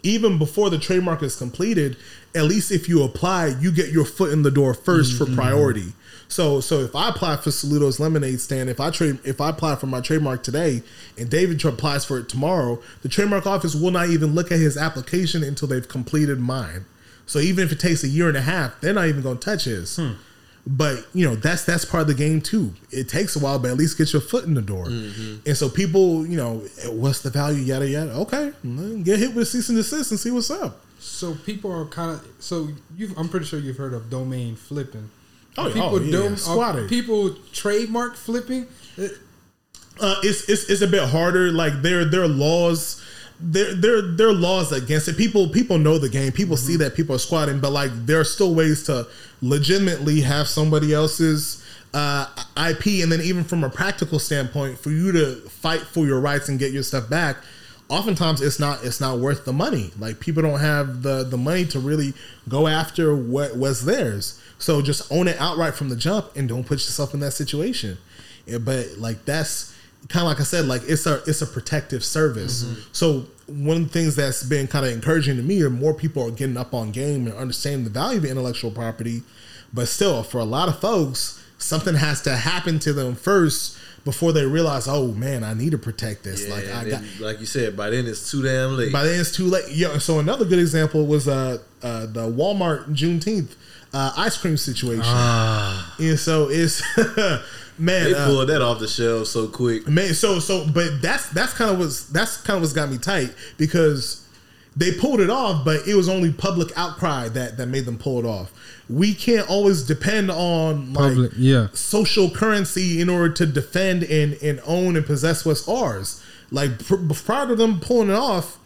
even before the trademark is completed, at least if you apply, you get your foot in the door 1st for mm-hmm. priority. So so if I apply for Soluto's lemonade stand, if I trade if I apply for my trademark today and David applies for it tomorrow, the trademark office will not even look at his application until they've completed mine. So even if it takes a year and a half, they're not even gonna touch his. Hmm. But you know that's that's part of the game too. It takes a while, but at least get your foot in the door. Mm-hmm. And so people, you know, eh, what's the value? Yada yada. Okay, get hit with a cease and desist and see what's up. So people are kind of so you. I'm pretty sure you've heard of domain flipping. Oh, people oh, yeah, dom- uh, squatting. people trademark flipping. Uh, it's, it's it's a bit harder. Like there there are laws. There, there, there are laws against it. People, people know the game. People see that people are squatting, but like there are still ways to legitimately have somebody else's uh, IP, and then even from a practical standpoint, for you to fight for your rights and get your stuff back, oftentimes it's not it's not worth the money. Like people don't have the the money to really go after what was theirs. So just own it outright from the jump and don't put yourself in that situation. Yeah, but like that's kind of like I said, like it's a it's a protective service. So one of the things that's been kind of encouraging to me are more people are getting up on game and understanding the value of intellectual property. But still, for a lot of folks, something has to happen to them first before they realize, oh man, I need to protect this. Yeah, like I got like you said, by then it's too damn late. by then it's too late. Yeah. So another good example was uh, uh the Walmart Juneteenth uh, ice cream situation. And so it's man, they uh, pulled that off the shelf so quick. Man, so so, but that's that's kind of what's that's kind of what's got me tight because they pulled it off, but it was only public outcry that that made them pull it off. We can't always depend on like Public, yeah. social currency in order to defend and and own and possess what's ours. Like pr- prior to them pulling it off,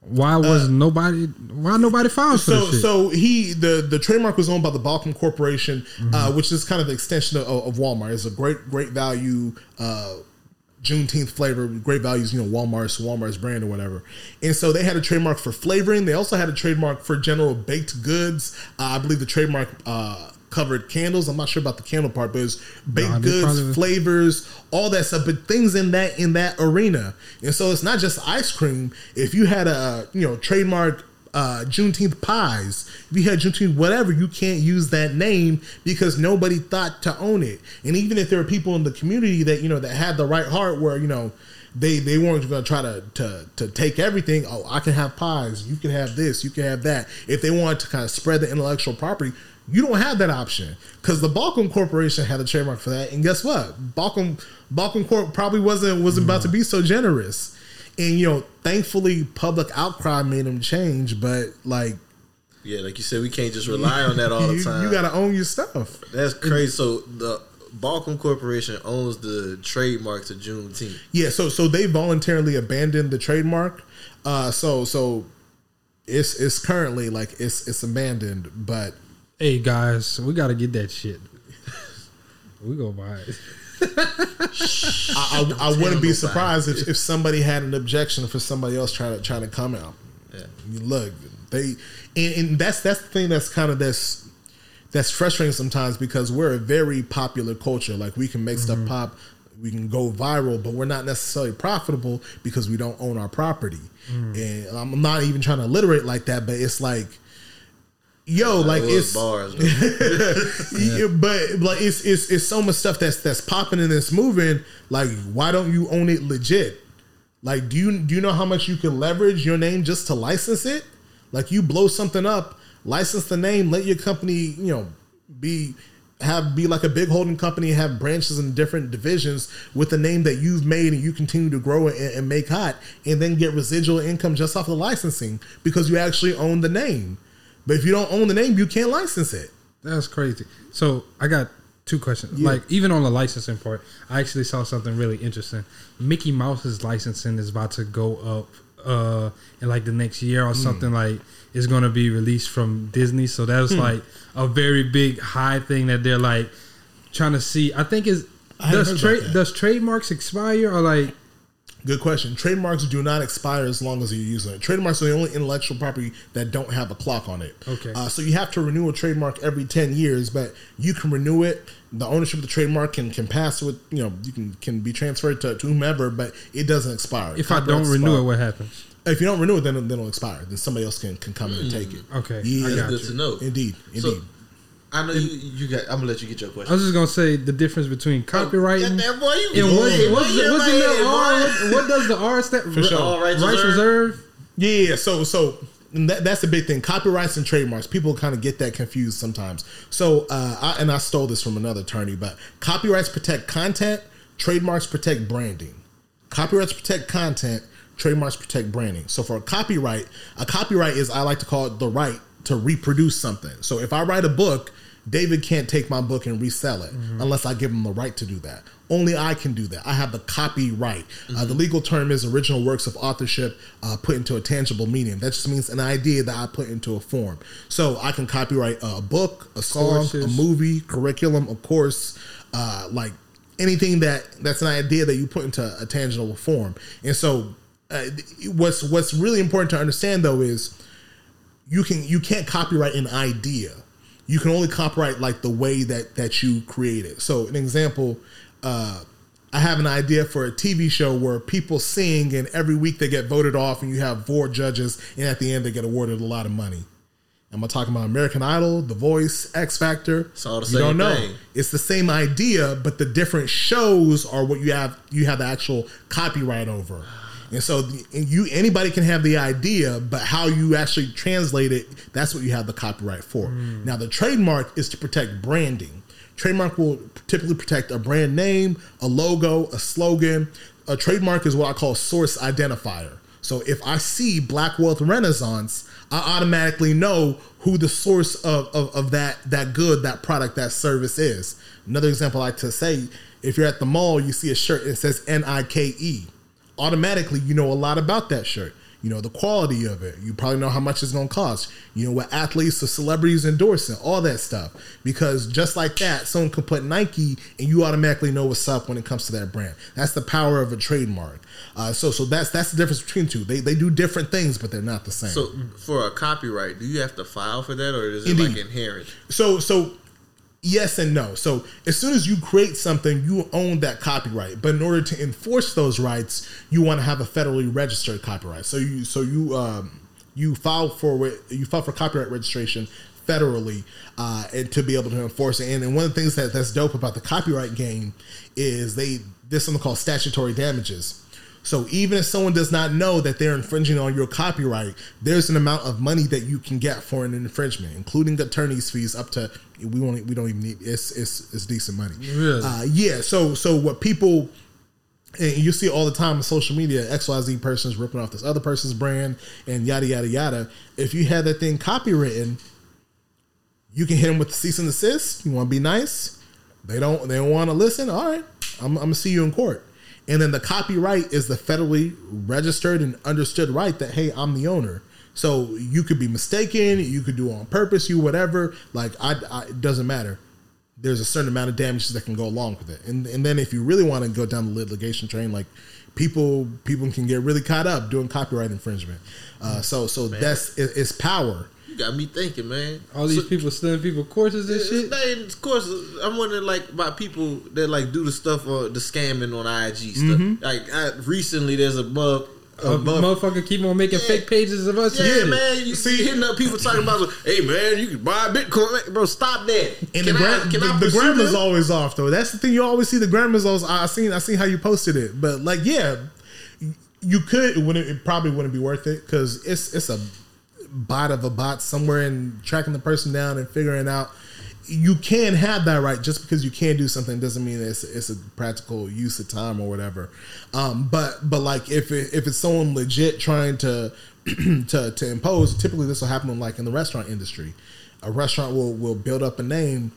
Why was nobody? Why nobody filed for Uh, so so he the the trademark was owned by the Balchem Corporation, uh, which is kind of the extension of, of Walmart. It's a great great value uh, Juneteenth flavor, great values. You know, Walmart's Walmart's brand or whatever. And so they had a trademark for flavoring. They also had a trademark for general baked goods. Uh, I believe the trademark. Uh, Covered candles. I'm not sure about the candle part, but it's baked they goods, probably- flavors, all that stuff. But things in that in that arena, and so it's not just ice cream. If you had a you know trademark uh, Juneteenth pies, if you had Juneteenth whatever, you can't use that name because nobody thought to own it. And even if there are people in the community that you know that had the right heart, where you know they they weren't going to try to to to take everything. Oh, I can have pies. You can have this. You can have that. If they wanted to kind of spread the intellectual property. You don't have that option because the Balchem Corporation had a trademark for that, and guess what? Balchem Balchem Corp probably wasn't wasn't about to be so generous, and you know, thankfully, public outcry made them change. But like, Yeah, like you said, we can't just rely on that all the time. You got to own your stuff. That's crazy. So the Balchem Corporation owns the trademark to Juneteenth. Yeah, so so they voluntarily abandoned the trademark. Uh, so so it's it's currently like it's it's abandoned, but hey guys, we got to get that shit. we go buy it. I, I, I wouldn't be surprised if, if somebody had an objection for somebody else trying to trying to come out. Yeah. Look, they and, and that's that's the thing that's kind of this that's frustrating sometimes because we're a very popular culture. Like we can make stuff mm-hmm. pop, we can go viral, but we're not necessarily profitable because we don't own our property. Mm. And I'm not even trying to alliterate like that, but it's like, yo, like Those it's bars. yeah, but like it's it's it's so much stuff that's that's popping and that's moving. Like, why don't you own it legit? Like, do you do you know how much you can leverage your name just to license it? Like, you blow something up, license the name, let your company, you know, be have be like a big holding company, have branches in different divisions with the name that you've made and you continue to grow and, and make hot, and then get residual income just off the licensing because you actually own the name. But if you don't own the name, you can't license it. That's crazy. So I got two questions. Yeah. Like even on the licensing part, I actually saw something really interesting. Mickey Mouse's licensing is about to go up uh in like the next year or Hmm. something like it's going to be released from Disney. So that was Hmm. like a very big high thing that they're like trying to see. I think is does trade does trademarks expire or like Good question. Trademarks do not expire as long as you're using it. Trademarks are the only intellectual property that don't have a clock on it. Okay. Uh, so you have to renew a trademark every ten years, but you can renew it. The ownership of the trademark can can pass with you know you can can be transferred to, to whomever, but it doesn't expire. if I don't Copyrights renew expire. it, what happens? If you don't renew it, then then it'll expire. Then somebody else can, can come in and take it. Okay, Yeah, I got Good you. to know. Indeed, So, indeed. I know you. You got. I'm gonna let you get your question. I was just gonna say the difference between copyright Get that boy, you and what, what's, boy. the, You're what's in the R? What, what does the R stand For sure. All rights Rights reserved? reserved. Yeah, yeah. So, so that, that's the big thing. Copyrights and trademarks. People kind of get that confused sometimes. So, uh, I, and I stole this from another attorney, but copyrights protect content. Trademarks protect branding. Copyrights protect content. Trademarks protect branding. So, for a copyright, a copyright is I like to call it the right to reproduce something. So, if I write a book, David can't take my book and resell it unless I give him the right to do that. Only I can do that. I have the copyright. Uh, the legal term is original works of authorship uh, put into a tangible medium. That just means an idea that I put into a form. So I can copyright a book, a song, Courses. a movie, curriculum, a course, uh, like anything that that's an idea that you put into a tangible form. And so, uh, what's what's really important to understand though is you can you can't copyright an idea. You can only copyright like the way that that you create it. So an example, uh, I have an idea for a TV show where people sing and every week they get voted off and you have four judges and at the end they get awarded a lot of money. Am I talking about American Idol, The Voice, X Factor? It's all the same. you same don't know. thing. It's the same idea, but the different shows are what you have. You have the actual copyright over, and so and you anybody can have the idea, but how you actually translate it, that's what you have the copyright for. Mm. Now, the trademark is to protect branding. Trademark will typically protect a brand name, a logo, a slogan. A trademark is what I call source identifier. So if I see Black Wealth Renaissance, I automatically know who the source of, of, of that that good, that product, that service is. Another example I like to say, if you're at the mall, you see a shirt, it says N-I-K-E. Automatically, you know a lot about that shirt. You know the quality of it. You probably know how much it's going to cost. You know what athletes or celebrities endorsing, all that stuff. Because just like that, someone can put Nike and you automatically know what's up when it comes to that brand. That's the power of a trademark. Uh, so so that's that's the difference between the two. They they do different things, but they're not the same. So for a copyright, do you have to file for that, or is it Indeed. like inherent? So so yes and no. So as soon as you create something, you own that copyright. But in order to enforce those rights, you want to have a federally registered copyright. So you so you um you file for you file for copyright registration federally uh, and to be able to enforce it. And, and one of the things that, that's dope about the copyright game is they there's something called statutory damages. So even if someone does not know that they're infringing on your copyright, there's an amount of money that you can get for an infringement, including the attorney's fees up to we won't we don't even need it's it's, it's decent money. Really? Uh, yeah. So so what people and you see all the time on social media, XYZ person's ripping off this other person's brand and yada yada yada. If you had that thing copywritten, you can hit them with the cease and desist. You want to be nice. They don't. They don't want to listen. All right, I'm, I'm gonna see you in court. And then the copyright is the federally registered and understood right that hey, I'm the owner. So you could be mistaken. You could do on purpose. You whatever. Like I, I it doesn't matter. There's a certain amount of damages that can go along with it. And and then if you really want to go down the litigation train, like people people can get really caught up doing copyright infringement. Uh, so so that's it, it's power. You got me thinking, man. All these people stealing people courses and shit. It's, of course, I'm wondering like about people that like do the stuff or the scamming on IG stuff. Mhm. Like I, recently, there's a bug. A motherfucker keep on making fake pages of us. Yeah, man. You see, hitting up people talking about, hey, man, you can buy Bitcoin, bro. Stop that. And can the, gra- I, can the, I the pursue grammar's them? always off though. That's the thing. You always see the grammar's always. I seen I seen how you posted it, but like yeah, you could. It wouldn't. It probably wouldn't be worth it because it's it's a bot of a bot somewhere and tracking the person down and figuring out. You can have that right just because you can do something doesn't mean it's it's a practical use of time or whatever. Um, but but like if it, if it's someone legit trying to to to impose, typically this will happen like in the restaurant industry. A restaurant will will build up a name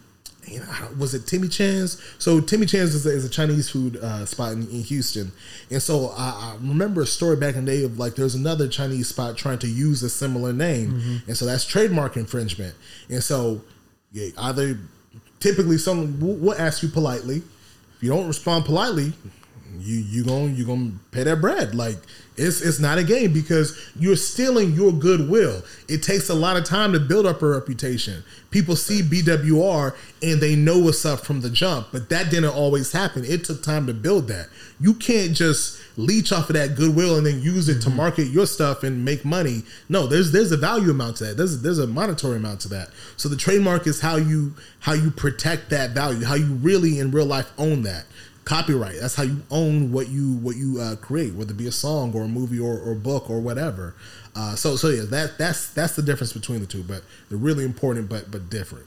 you know, was it Timmy Chan's? So Timmy Chan's is a, is a Chinese food uh, spot in, in Houston, and so I, I remember a story back in the day of like there's another Chinese spot trying to use a similar name, Mhm. and so that's trademark infringement. And so yeah, either typically someone will will ask you politely. If you don't respond politely, you you gonna you gonna pay that bread. Like it's it's not a game because you're stealing your goodwill. It takes a lot of time to build up a reputation. People see BWR and they know what's up from the jump, but that didn't always happen. It took time to build that. You can't just leech off of that goodwill and then use it to mm-hmm. market your stuff and make money. No, there's there's a value amount to that. There's there's a monetary amount to that. So the trademark is how you how you protect that value, how you really in real life own that copyright. That's how you own what you what you uh, create, whether it be a song or a movie or, or book or whatever. Uh, so so yeah, that that's that's the difference between the two, but they're really important, but but different.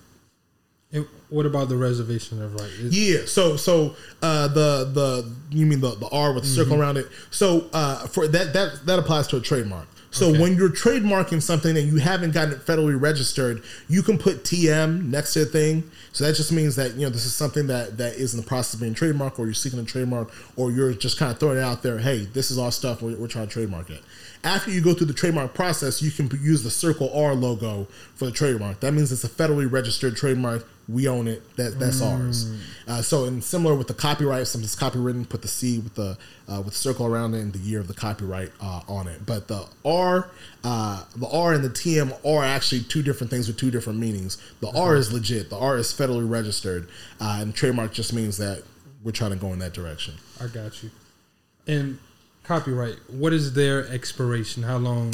And what about the reservation of right? Is- Yeah. So so uh, the the you mean the the R with the circle Mhm. around it. So uh, for that that that applies to a trademark. So Okay. when you're trademarking something and you haven't gotten it federally registered, you can put TM next to the thing. So that just means that you know this is something that that is in the process of being trademarked, or you're seeking a trademark, or you're just kind of throwing it out there. Hey, this is our stuff. We're, we're trying to trademark it. After you go through the trademark process, you can use the Circle R logo for the trademark. That means it's a federally registered trademark. We own it. That that's ours. Uh, so, and similar with the copyright, something's copywritten, put the C with the uh, with the circle around it and the year of the copyright uh, on it. But the R, uh, the R and the TM are actually two different things with two different meanings. The R is legit. The R is federally registered, uh, and trademark just means that we're trying to go in that direction. I got you. And copyright, what is their expiration? How long?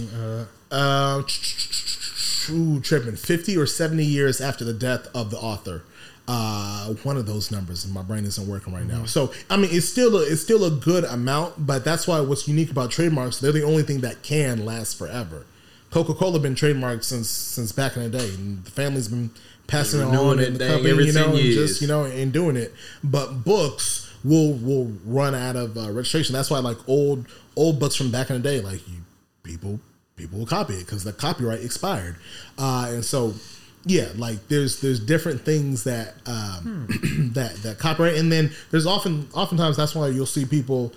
Uh, tripping. 50 or 70 years after the death of the author. Uh, one of those numbers, my brain isn't working right now. Mhm. So, I mean, it's still a, it's still a good amount, but that's why what's unique about trademarks, they're the only thing that can last forever. Coca Cola been trademarked since since back in the day, and the family's been passing it on in the company, every you know, and just you know, and doing it. But books will will run out of uh, registration. That's why like old old books from back in the day, like you people people will copy it because the copyright expired, uh, and so yeah, like there's there's different things that um, that that copyright, and then there's often oftentimes that's why you'll see people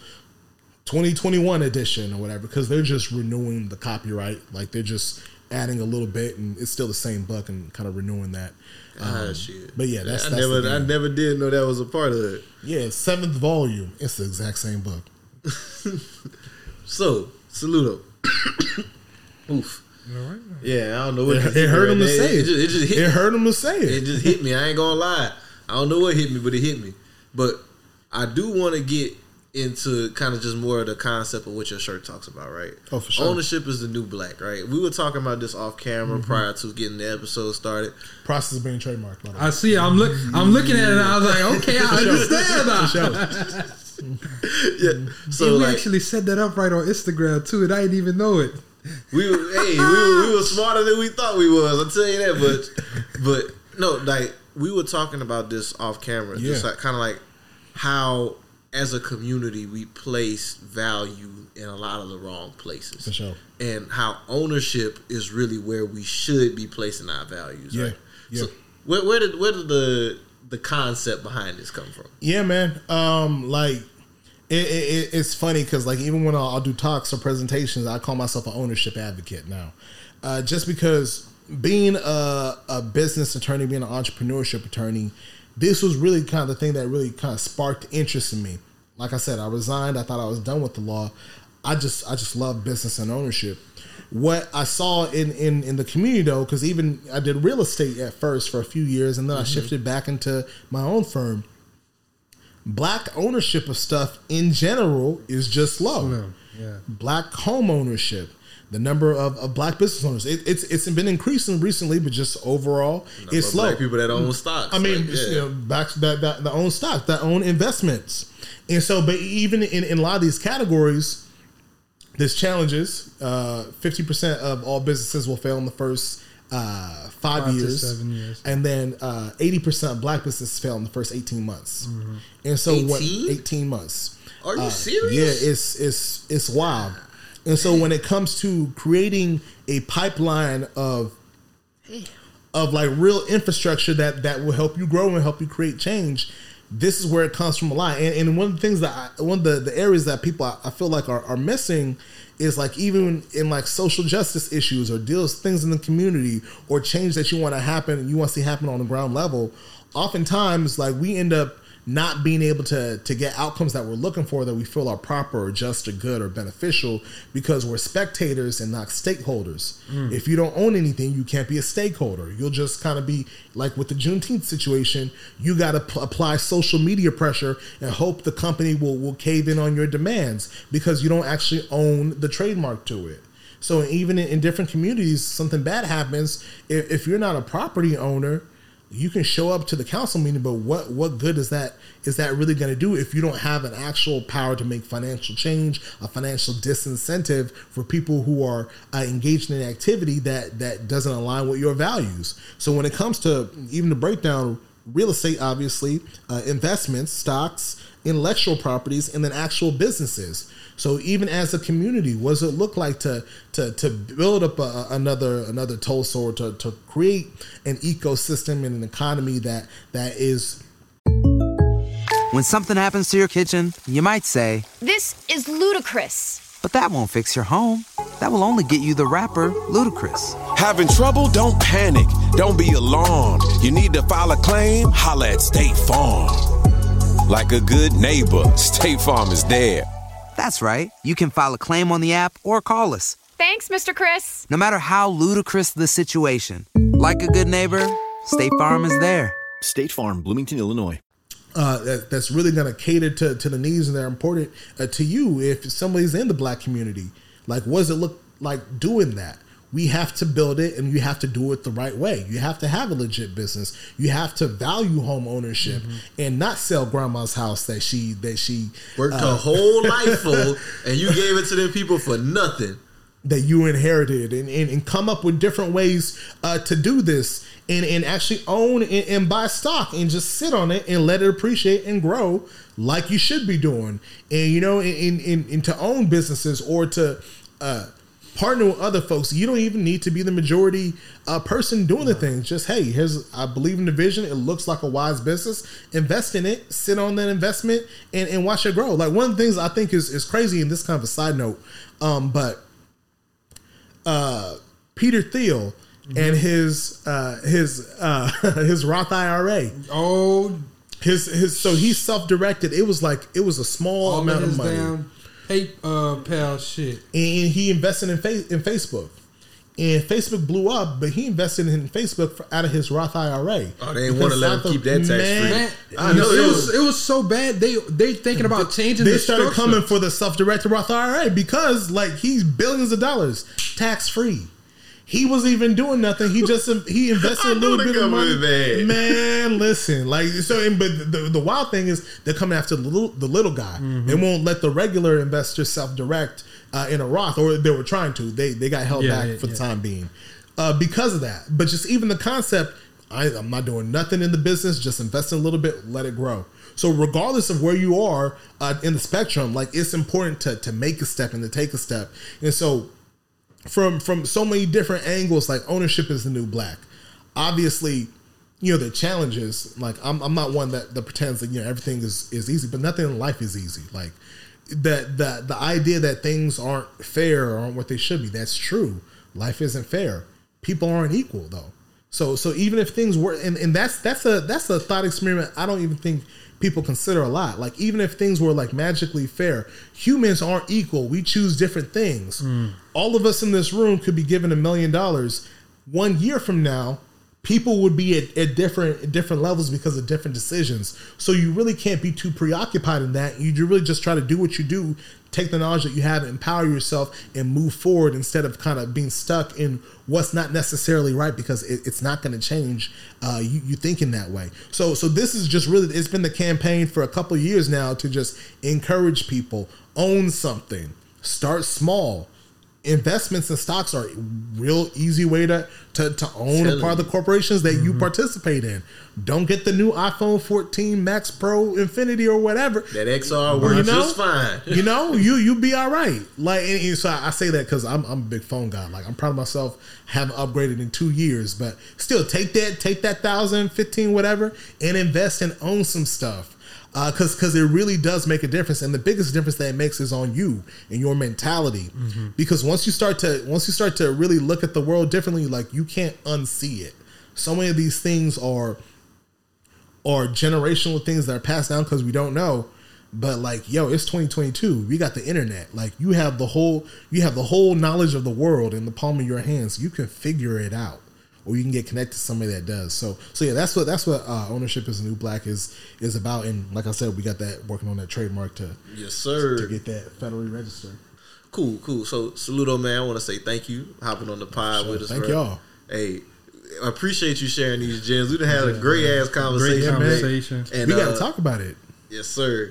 2021 edition or whatever because they're just renewing the copyright, like they're just adding a little bit, and it's still the same book and kind of renewing that. Ah, Um, shit. But yeah, that's, I that's never, I never did know that was a part of it. Yeah, seventh volume. It's the exact same book. So, Soluto. Oof. Yeah, I don't know what It- it hurt him to say it. just, it just hit It me. hurt him to say it. It just hit me. I ain't gonna lie. I don't know what hit me, but it hit me. But I do want to get into kind of just more of the concept of what your shirt talks about, right? Oh, for sure. Ownership is the new black, right? We were talking about this off camera Mhm. prior to getting the episode started. Process of being trademarked. by the way. I see. I'm look. I'm looking at it. and I was like, okay, I understand now. For sure. yeah. So So we like, actually set that up right on Instagram too, and I didn't even know it. We were, hey, we were, we were smarter than we thought we was. I'll tell you that. But but no, like we were talking about this off camera, just Yeah. like kind of like how as a community we place value in a lot of the wrong places. For sure. And how ownership is really where we should be placing our values. Yeah, Right? yeah. So where, where did where did the the concept behind this come from? Yeah, man. Um, like it, it, it- it's funny because like even when I'll, I'll do talks or presentations, I call myself an ownership advocate now, uh, just because being a, a business attorney, being an entrepreneurship attorney, this was really kind of the thing that really kind of sparked interest in me. Like I said, I resigned. I thought I was done with the law. I just I just love business and ownership. What I saw in in in the community though, because even I did real estate at first for a few years, and then I Mhm. shifted back into my own firm black ownership of stuff in general is just low. Slim, yeah. Black home ownership, the number of, of black business owners, it, it's it's been increasing recently, but just overall, Number it's of low. black people that own stocks, I mean, like, yeah. you know, back that, that that own stock, that own investments, and so, but even in, in a lot of these categories, there's challenges. Uh, Fifty percent of all businesses will fail in the first uh, five, Five to years, seven years. and then uh, eighty percent of black businesses fail in the first eighteen months. Mhm. And so, what? 18? Eighteen months. Are you Uh, serious? Yeah, it's it's it's wild. And so, when it comes to creating a pipeline of of like real infrastructure that that will help you grow and help you create change. This is where it comes from a lot. And, and one of the things that I, one of the, the areas that people I, I feel like are, are missing is like even in like social justice issues or deals things in the community or change that you want to happen you want to see happen on the ground level. Oftentimes, like we end up not being able to to get outcomes that we're looking for that we feel are proper or just or good or beneficial because we're spectators and not stakeholders. Mm. If you don't own anything, you can't be a stakeholder. You'll just kind of be like with the Juneteenth situation. You got to p- apply social media pressure and hope the company will will cave in on your demands because you don't actually own the trademark to it. So even in, in different communities, something bad happens. If, if you're not a property owner, you can show up to the council meeting, but what what good is that is that really going to do if you don't have an actual power to make financial change, a financial disincentive for people who are uh, engaged in an activity that that doesn't align with your values. So when it comes to even the breakdown, real estate, obviously, uh, investments, stocks, intellectual properties, and then actual businesses. So even as a community, what does it look like to to to build up a, another another Tulsa or to, to create an ecosystem and an economy that that is When something happens to your kitchen, you might say, This is ludicrous. but that won't fix your home. That will only get you the rapper, Ludacris. Having trouble? Don't panic. Don't be alarmed. You need to file a claim? Holla at State Farm. Like a good neighbor, State Farm is there. That's right. You can file a claim on the app or call us. Thanks, Mr. Chris. No matter how ludicrous the situation, like a good neighbor, State Farm is there. State Farm, Bloomington, Illinois. uh, that, that's really going to cater to, to the needs and they're important uh, to you if somebody's in the black community. Like, what does it look like doing that? We have to build it and you have to do it the right way. You have to have a legit business. You have to value home ownership and not sell grandma's house that she that she Worked uh, her whole life for, and you gave it to them people for nothing. that you inherited and, and, and come up with different ways uh, to do this and, and actually own and, and buy stock and just sit on it and let it appreciate and grow like you should be doing and you know in, in, in to own businesses or to uh, partner with other folks. You don't even need to be the majority uh, person doing the things. Just hey here's i believe in the vision. It looks like a wise business. Invest in it. Sit on that investment and, and watch it grow. Like one of the things i think is, is crazy and this kind of a side note um, but uh, Peter Thiel and his uh, his uh, his Roth IRA. Oh, his his so he self directed. It was like it was a small all amount of money, hey uh shit. and he invested in fa- in Facebook. And Facebook blew up, but he invested in Facebook for, out of his Roth IRA. Oh, they didn't wanna let him keep that tax free. Man, I know it it was it was so bad. They they thinking about changing. They the started structure. coming for the self-directed Roth IRA because, like, he's billions of dollars tax free. He wasn't even doing nothing. He just he invested a little bit of money. Man, listen, like so. And, but the, the wild thing is they're coming after the little the little guy. Mm-hmm. They won't let the regular investor self-direct uh, in a Roth, or they were trying to. They they got held Yeah, back yeah, for the time being uh, because of that. But just even the concept, I, I'm not doing nothing in the business. Just investing a little bit, let it grow. So regardless of where you are uh, in the spectrum, like it's important to to make a step and to take a step. And so from from so many different angles, like ownership is the new black. Obviously, you know the challenges. Like I'm, I'm not one that, that pretends that you know everything is is easy, but nothing in life is easy. Like the the the idea that things aren't fair or aren't what they should be. That's true. Life isn't fair. People aren't equal though. So so even if things were and, and that's that's a that's a thought experiment I don't even think people consider a lot. Like even if things were like magically fair, humans aren't equal. We choose different things. Mm. All of us in this room could be given a million dollars. One year from now, people would be at, at different different levels because of different decisions. So you really can't be too preoccupied in that. You really just try to do what you do, take the knowledge that you have, empower yourself, and move forward instead of kind of being stuck in what's not necessarily right because it, it's not going to change. Uh, you, you thinking that way. So so this is just really it's been the campaign for a couple years now to just encourage people own something, start small investments in stocks are a real easy way to to, to own a part of the corporations that you mm-hmm. participate in. Don't get the new iPhone 14 Max Pro Infinity or whatever. That XR You works know? just fine. you know, you you be all right. Like, and, and so I say that because I'm I'm a big phone guy. Like, I'm proud of myself. Haven't upgraded in two years, but still, take that take that thousand, fifteen, whatever, and invest and own some stuff. Uh, because because it really does make a difference, and the biggest difference that it makes is on you and your mentality. Mm-hmm. Because once you start to once you start to really look at the world differently, like you can't unsee it. So many of these things are are generational things that are passed down because we don't know. But like, yo, it's 2022. We got the internet. Like, you have the whole you have the whole knowledge of the world in the palm of your hands. You can figure it out, or you can get connected to somebody that does. So, so yeah, that's what that's what uh, ownership is new black is is about. And like I said, we got that working on that trademark to Yes, sir. to get that federally registered. Cool, cool. So, Soluto, man, I want to say thank you hopping on the pod Sure. with us. Thank bro. y'all. Hey, I appreciate you sharing these gems. We done had a great ass conversation. Great conversation. And, we got to uh, talk about it. Yes, sir.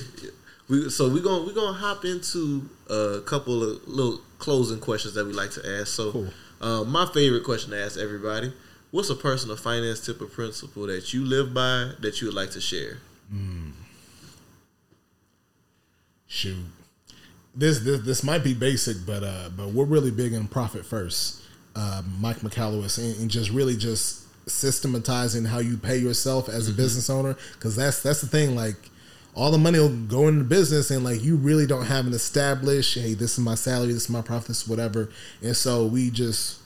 We so we're gonna we're gonna hop into a couple of little closing questions that we like to ask. So, uh, my favorite question to ask everybody: What's a personal finance tip or principle that you live by that you would like to share? Mm. Shoot, this this this might be basic, but uh, but we're really big in profit first. Uh, Mike Michalowicz and, and just really just systematizing how you pay yourself as a Mhm. business owner because that's that's the thing. Like all the money will go into business, and like you really don't have an established. Hey, this is my salary. This is my profits whatever. And so we just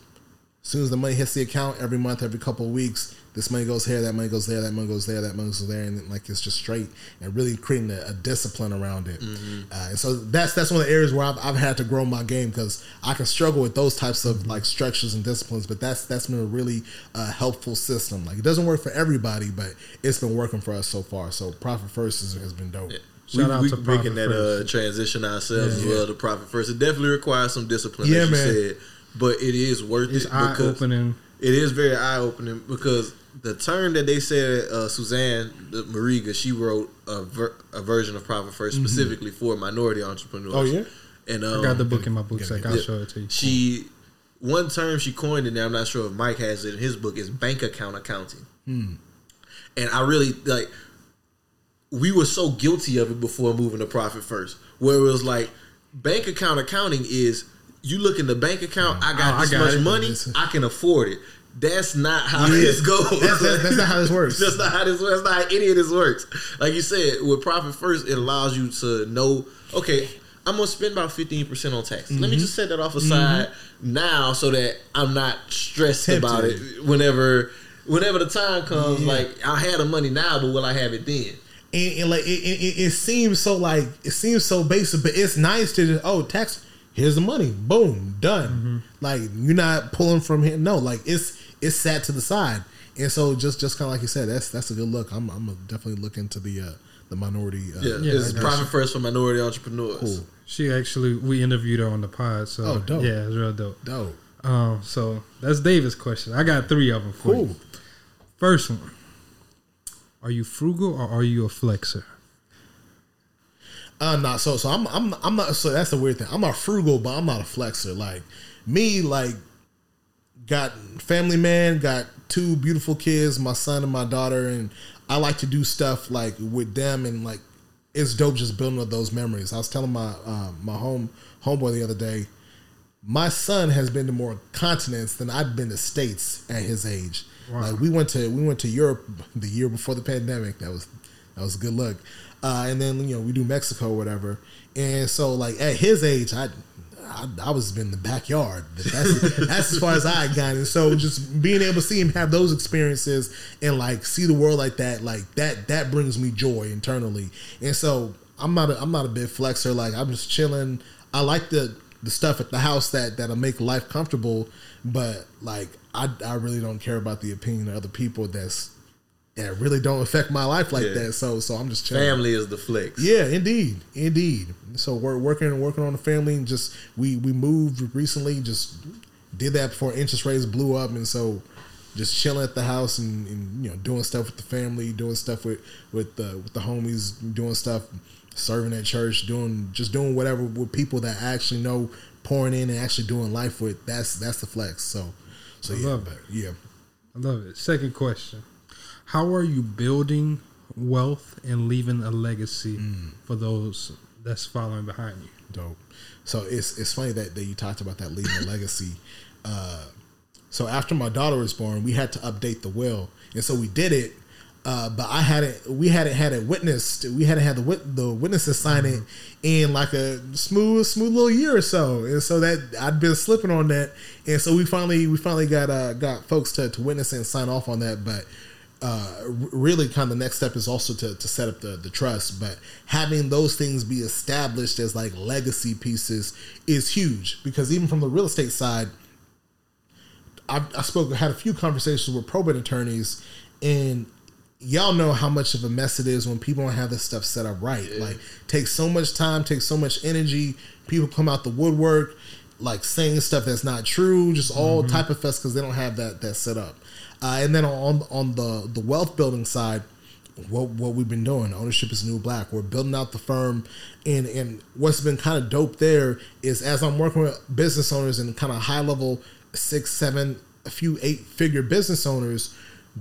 as soon as the money hits the account every month, every couple of weeks, this money goes here, that money goes there, that money goes there, that money goes there, and then, like it's just straight and really creating a, a discipline around it. Uh, and so that's that's one of the areas where I've, I've had to grow my game because I can struggle with those types of like structures and disciplines. But that's that's been a really uh, helpful system. Like it doesn't work for everybody, but it's been working for us so far. So profit first has, has been dope. we, out we to making that uh, transition ourselves as Yeah. well to profit first. It definitely requires some discipline, Yeah, as you man. said, but it is worth It's it. because eye-opening. It is very eye opening because the term that they said, uh, Suzanne the Mariga, she wrote a, ver- a version of profit 1st Mhm. specifically for minority entrepreneurs. Oh, yeah? and I um, got the book in my book sack. I'll yeah. show it to you. She one term she coined in there. I'm not sure if Mike has it in his book. Is bank account accounting. Hmm. And I really like we were so guilty of it before moving to profit first, where it was like bank account accounting is you look in the bank account, I got Oh, I this got much it. money, I can afford it. That's not how Yeah. this goes. That's- that's- that's not how this works. that's not how this works. That's not how any of this works. Like you said, with profit first, it allows you to know, okay, I'm gonna spend about 15% on tax. Let me Mhm. just set that off aside now so that I'm not stressed Tempted. about it whenever whenever the time comes, Yeah. like I have the money now, but will I have it then? and, and like it, it, it seems so like it seems so basic, but it's nice to just oh tax. Here's the money, boom, done. Like you're not pulling from here. No, like it's it's sat to the side, and so just just kind of like you said, that's that's a good look. I'm I'm gonna definitely look into the uh, the minority. Uh, Yeah, it's profit first for minority entrepreneurs. Cool. She actually we interviewed her on the pod. So Oh, dope. yeah, it's real dope. Dope. Um, so that's David's question. I got three of them for Cool. you. First one: Are you frugal or are you a flexer? Uh, not so. So I'm, I'm, I'm not. So that's the weird thing. I'm not frugal, but I'm not a flexer. Like me, like got family man, got two beautiful kids, my son and my daughter, and I like to do stuff like with them, and like it's dope just building up those memories. I was telling my uh, my home homeboy the other day, my son has been to more continents than I've been to states at his age. Wow. Like we went to we went to Europe the year before the pandemic. That was that was a good look. Uh, and then you know we do Mexico or whatever. And so like at his age, I I, I was in the backyard. That's that's as far as I got. And so just being able to see him have those experiences and like see the world like that, like that that brings me joy internally. And so I'm not a, I'm not a big flexer. Like I'm just chilling. I like the the stuff at the house that that'll make life comfortable, but like I I really don't care about the opinion of other people. That's that really don't affect my life like Yeah. that. So so I'm just chilling. Family is the flex. Yeah, indeed, indeed. So we're working and working on the family, and just we we moved recently. Just did that before interest rates blew up, and so just chilling at the house and, and you know doing stuff with the family, doing stuff with with the with the homies, doing stuff, serving at church, doing just doing whatever with people that I actually know, pouring in and actually doing life with. That's that's the flex. So so I yeah, love but it. yeah. I love it. Second question: How are you building wealth and leaving a legacy Mm. for those that's following behind you? Dope. So it's it's funny that, that you talked about that leaving a legacy. Uh, so after my daughter was born, we had to update the will, and so we did it. Uh, but I hadn't. We hadn't had it witnessed. We hadn't had the wit- the witnesses sign it in like a smooth, smooth little year or so. And so that I'd been slipping on that. And so we finally, we finally got uh, got folks to, to witness and sign off on that. But uh, really kind of the next step is also to, to set up the, the trust but having those things be established as like legacy pieces is huge because even from the real estate side I, I spoke had a few conversations with probate attorneys and y'all know how much of a mess it is when people don't have this stuff set up right. Like takes so much time takes so much energy people come out the woodwork like saying stuff that's not true just all Mhm. type of fest because they don't have that that set up uh, and then on on the the wealth building side what what we've been doing. Ownership is new black. We're building out the firm, and and what's been kind of dope there is as I'm working with business owners and kind of high level six, seven, a few eight figure business owners.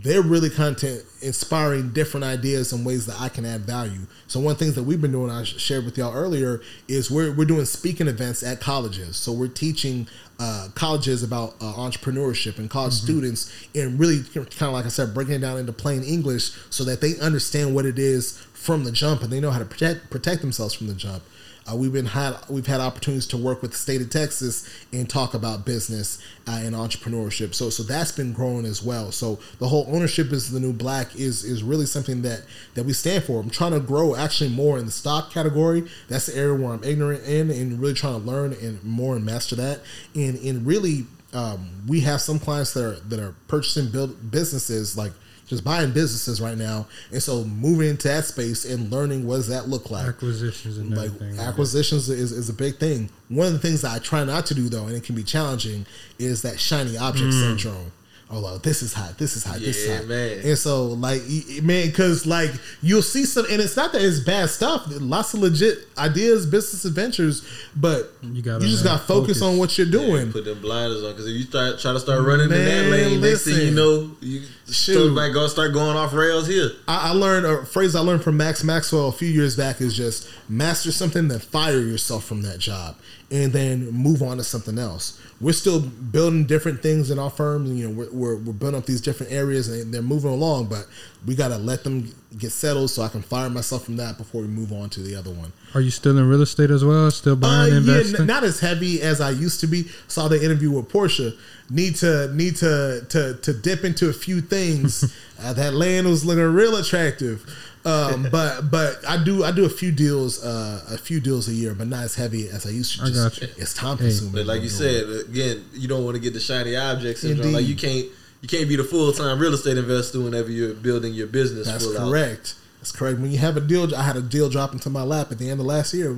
They're really content inspiring different ideas and ways that I can add value. So one of the things that we've been doing, I shared with y'all earlier, is we're we're doing speaking events at colleges. So we're teaching uh, colleges about uh, entrepreneurship and college students, and really kind of like I said, breaking it down into plain English so that they understand what it is from the jump and they know how to protect protect themselves from the jump. Uh, we've been had we've had opportunities to work with the state of Texas and talk about business uh, and entrepreneurship. So so that's been growing as well. So the whole ownership is the new black is is really something that that we stand for. I'm trying to grow actually more in the stock category. That's the area where I'm ignorant in and really trying to learn and more and master that. And and really um, we have some clients that are that are purchasing build businesses like just buying businesses right now, and so moving into that space and learning what does that look like. Acquisitions and Like everything. acquisitions is, is a big thing. One of the things that I try not to do though, and it can be challenging, is that shiny object Mm. syndrome. Oh, well, this is hot. This is hot. this is hot. man. And so, like, y- y- man, because like you'll see some, and it's not that it's bad stuff. Lots of legit ideas, business adventures, but you, gotta just got to focus, focus. on what you're doing. Put them blinders on because if you start try to start running in that Man, lane, next thing you know, you Shoot. shoot might go start going off rails here. I, I learned a phrase I learned from Max Maxwell a few years back is just master something, then fire yourself from that job, and then move on to something else. We're still building different things in our firm. You know, we're, we're, we're building up these different areas, and they're moving along. But we got to let them get settled so I can fire myself from that before we move on to the other one. Are you still in real estate as well? Still Uh, buying, yeah, investing? n- not as heavy as I used to be. Saw the interview with Portia. Need to need to to to dip into a few things. uh, that land was looking real attractive, um, but but I do I do a few deals uh, a few deals a year, but not as heavy as I used to. I got you. It's time Hey. consuming. But like you said, again, you don't want to get the shiny objects syndrome. Like you can't you can't be the full time real estate investor whenever you're building your business. That's full out. correct. That's correct. When you have a deal, I had a deal drop into my lap at the end of last year.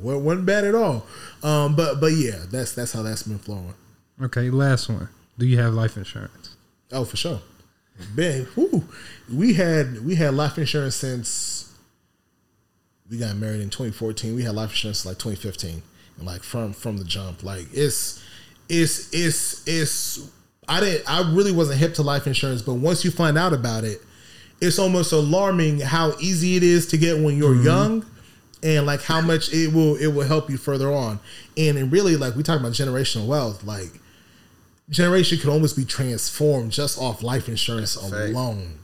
wa- wasn't bad at all. Um, but but yeah, that's that's how that's been flowing. Okay, last one. Do you have life insurance? Oh, for sure. Man, whew. we had we had life insurance since we got married in 2014. We had life insurance like 2015, and like from from the jump, like it's it's it's it's. I didn't. I really wasn't hip to life insurance, but once you find out about it, it's almost alarming how easy it is to get when you're young, and like how much it will it will help you further on. And and really, like we talk about generational wealth, like generation could almost be transformed just off life insurance alone,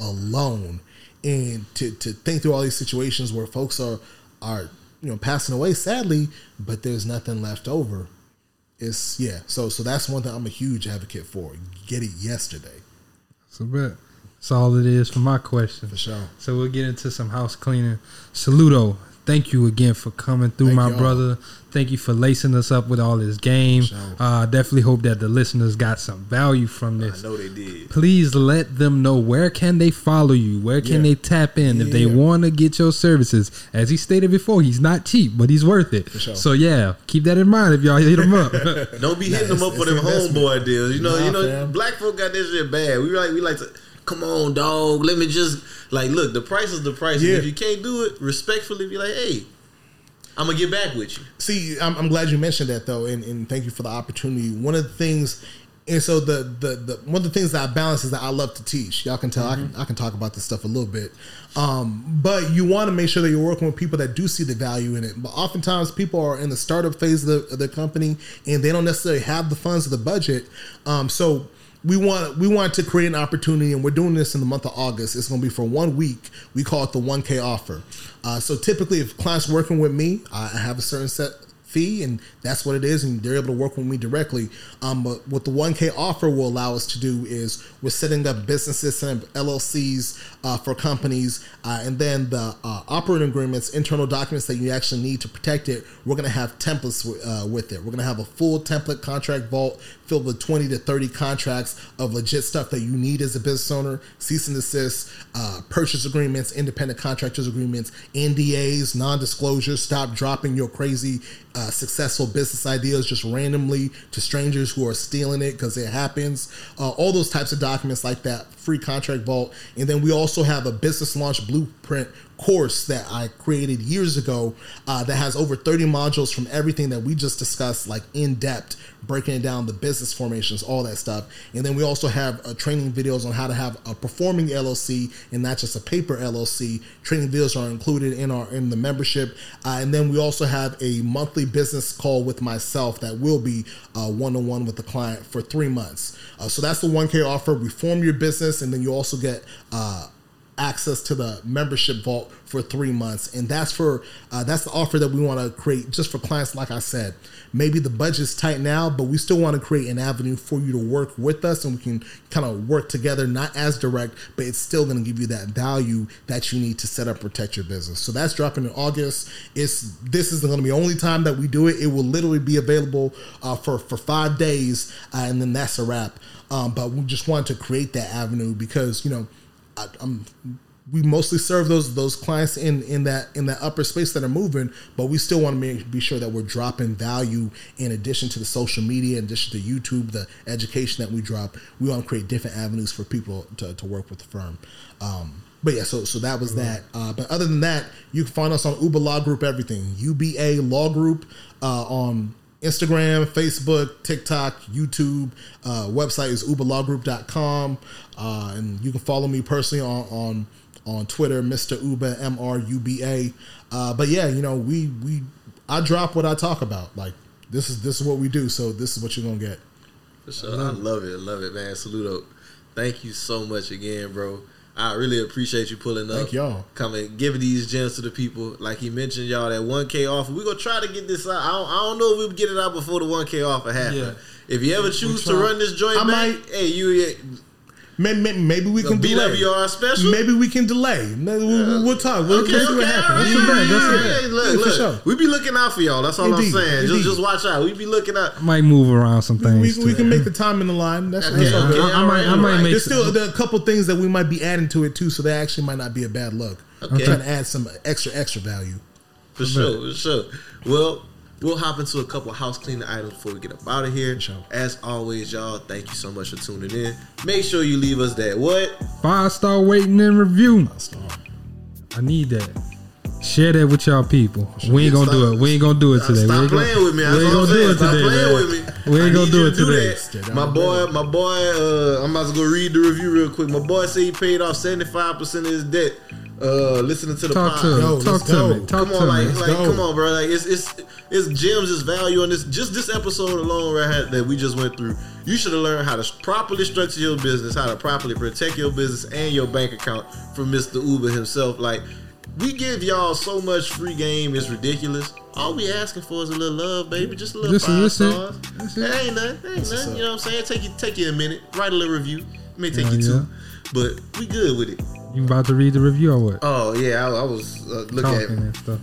alone, and to to think through all these situations where folks are are you know passing away sadly, but there's nothing left over. It's yeah. So so that's one thing I'm a huge advocate for. Get it yesterday. So bet. That's all it is for my question. For sure. So we'll get into some house cleaning. Soluto. Thank you again for coming through, Thank my y'all. brother. Thank you for lacing us up with all this game. Uh, definitely hope that the listeners got some value from this. I know they did. Please let them know where can they follow you, where can Yeah. they tap in if they want to get your services. As he stated before, he's not cheap, but he's worth it. sure. So yeah, keep that in mind if y'all hit him up. Don't be Nah, hitting them up for it's them investment. homeboy deals. You know, Nah, you know, fam. black folk got this shit bad. We like we like to come on, dog. Let me just like look. The price is the price. Yeah. if you can't do it, respectfully be like, hey, I'm gonna get back with you. See, I'm, I'm glad you mentioned that though, and, and thank you for the opportunity. One of the things, and so the, the the one of the things that I balance is that I love to teach. Y'all can tell I can I can talk about this stuff a little bit, um, but you want to make sure that you're working with people that do see the value in it. But oftentimes, people are in the startup phase of the, of the company, and they don't necessarily have the funds or the budget. Um, so we want we want to create an opportunity, and we're doing this in the month of August. It's going to be for one week. We call it the 1K offer. Uh, so typically, if clients working with me, I have a certain set fee, and that's what it is, and they're able to work with me directly. Um, but what the 1K offer will allow us to do is we're setting up businesses and LLCs uh, for companies, uh, and then the uh, operating agreements, internal documents that you actually need to protect it. We're going to have templates uh, with it. We're going to have a full template contract vault filled with 20 to 30 contracts of legit stuff that you need as a business owner, cease and desist, uh, purchase agreements, independent contractors agreements, NDAs, non-disclosures. Stop dropping your crazy successful business ideas just randomly to strangers who are stealing it because it happens. All those types of documents like that, free contract vault, and then we also have a business launch blueprint course that I created years ago uh, that has over 30 modules from everything that we just discussed, like in depth, breaking down the business formations, all that stuff. And then we also have uh, training videos on how to have a performing LLC and not just a paper LLC. Training videos are included in our in the membership, uh, and then we also have a monthly business call with myself that will be one on one with the client for three months. Uh, so that's the 1K offer. We form your business, and then you also get uh, access to the membership vault for three months. And that's for uh, that's the offer that we want to create just for clients like i said. Maybe the budget's tight now but we still want to create an avenue for you to work with us and we can kind of work together not as direct but it's still going to give you that value that you need to set up protect your business. So that's dropping in august. It's this is going to be the only time that we do it. It will literally be available uh, for for five days uh, and then that's a wrap. Um, but we just wanted to create that avenue because you know I, I'm we mostly serve those those clients in in that in that upper space that are moving, but we still want to make, be sure that we're dropping value in addition to the social media, in addition to YouTube, the education that we drop. We want to create different avenues for people to, to work with the firm. Um, but yeah, so so that was that. Uh, but other than that, you can find us on Uba Law Group, everything UBA Law Group uh, on Instagram, Facebook, TikTok, YouTube. Uh, website is ubalawgroup.com. Uh, and you can follow me personally on, on, on Twitter, Mr. Uba, M R U B A. Uh, but yeah, you know, we, we, I drop what I talk about. Like, this is, this is what we do. So this is what you're going to get. For sure. I love it. I love it, man. Soluto. Thank you so much again, bro. I really appreciate you pulling up. Thank y'all. Coming, giving these gems to the people. Like he mentioned, y'all, that 1K offer. We're going to try to get this out. I don't, I don't know if we'll get it out before the 1K offer happens. Yeah. If you ever choose to run this joint I might- hey, you Maybe, maybe we The can delay. BWR special? Maybe we can delay. Maybe we'll, we'll talk. We'll, Okay, we'll see okay, what happens. all right. That's the best. That's the Yeah, hey, look, Yeah, for look. sure. We be looking out for y'all. That's all Indeed, I'm saying. Just, indeed. just watch out. We be looking out. Might move around some things. We, we too. can make the time in the line. That's, Okay, that's okay. okay, I- I might- I might make There's some- still there are a couple things that we might be adding to it too, so that actually might not be a bad look. I'm trying to add some extra extra value. For sure, for sure. Well, we'll hop into a couple house cleaning items before we get up out of here. As always, y'all, thank you so much for tuning in. Make sure you leave us that what? Five star waiting and review. I need that. Share that with y'all people. We ain't gonna do it. We ain't gonna do it today. Stop playing gonna, with me. We ain't gonna do it Stop today. playing with me. We ain't gonna do it today. My boy, my boy, uh, I'm about to go read the review real quick. My boy said he paid off 75% of his debt. Uh, listening to the Talk pod. to him. Yo, Talk to go. me. Talk come to on, me. like, like, come on, bro. Like, it's it's it's gems, it's value on this. Just this episode alone, right that we just went through. You should have learned how to properly structure your business, how to properly protect your business and your bank account from Mr. Uba himself. Like, we give y'all so much free game, it's ridiculous. All we asking for is a little love, baby. Just a little Listen, five listen. stars. That ain't nothing. That ain't nothing. You know what I'm saying? Take you take you a minute. Write a little review. It may take Hell you yeah. two, but we good with it. You about to read the review or what? Oh yeah, I, I was uh, look at and stuff.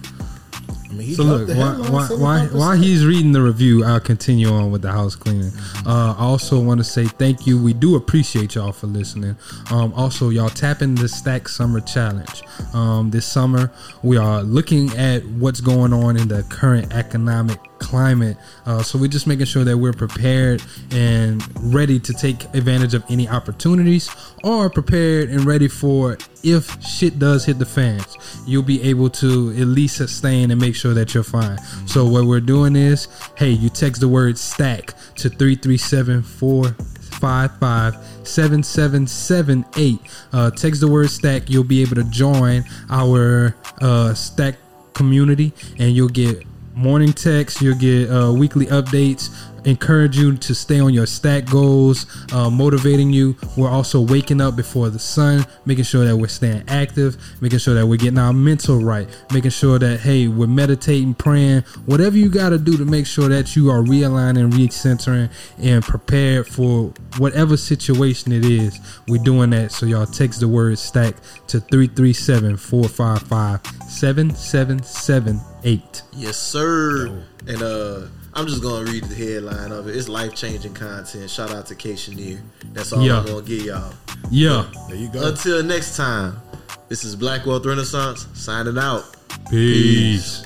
I mean, so look, why, why, why, while he's reading the review, I'll continue on with the house cleaning. Uh, I also want to say thank you. We do appreciate y'all for listening. Um, also, y'all tapping the Stack Summer Challenge. Um, this summer, we are looking at what's going on in the current economic climate. Uh, so we're just making sure that we're prepared and ready to take advantage of any opportunities or prepared and ready for if shit does hit the fans. You'll be able to at least sustain and make sure that you're fine. So what we're doing is, hey, you text the word stack to 337 455 7778. Uh, text the word stack. You'll be able to join our uh, stack community and you'll get morning texts. You'll get uh, weekly updates encourage you to stay on your stack goals, uh, motivating you. We're also waking up before the sun, making sure that we're staying active, making sure that we're getting our mental right, making sure that, hey, we're meditating, praying, whatever you got to do to make sure that you are realigning, recentering, and prepared for whatever situation it is. We're doing that. So y'all text the word stack to 337 455 7778. Yes, sir. And uh I'm just gonna read the headline of it. It's life changing content. Shout out to K Chenier. That's all Yeah. I'm gonna get y'all. Yeah. There you go. Until next time, this is Black Wealth Renaissance signing out. Peace.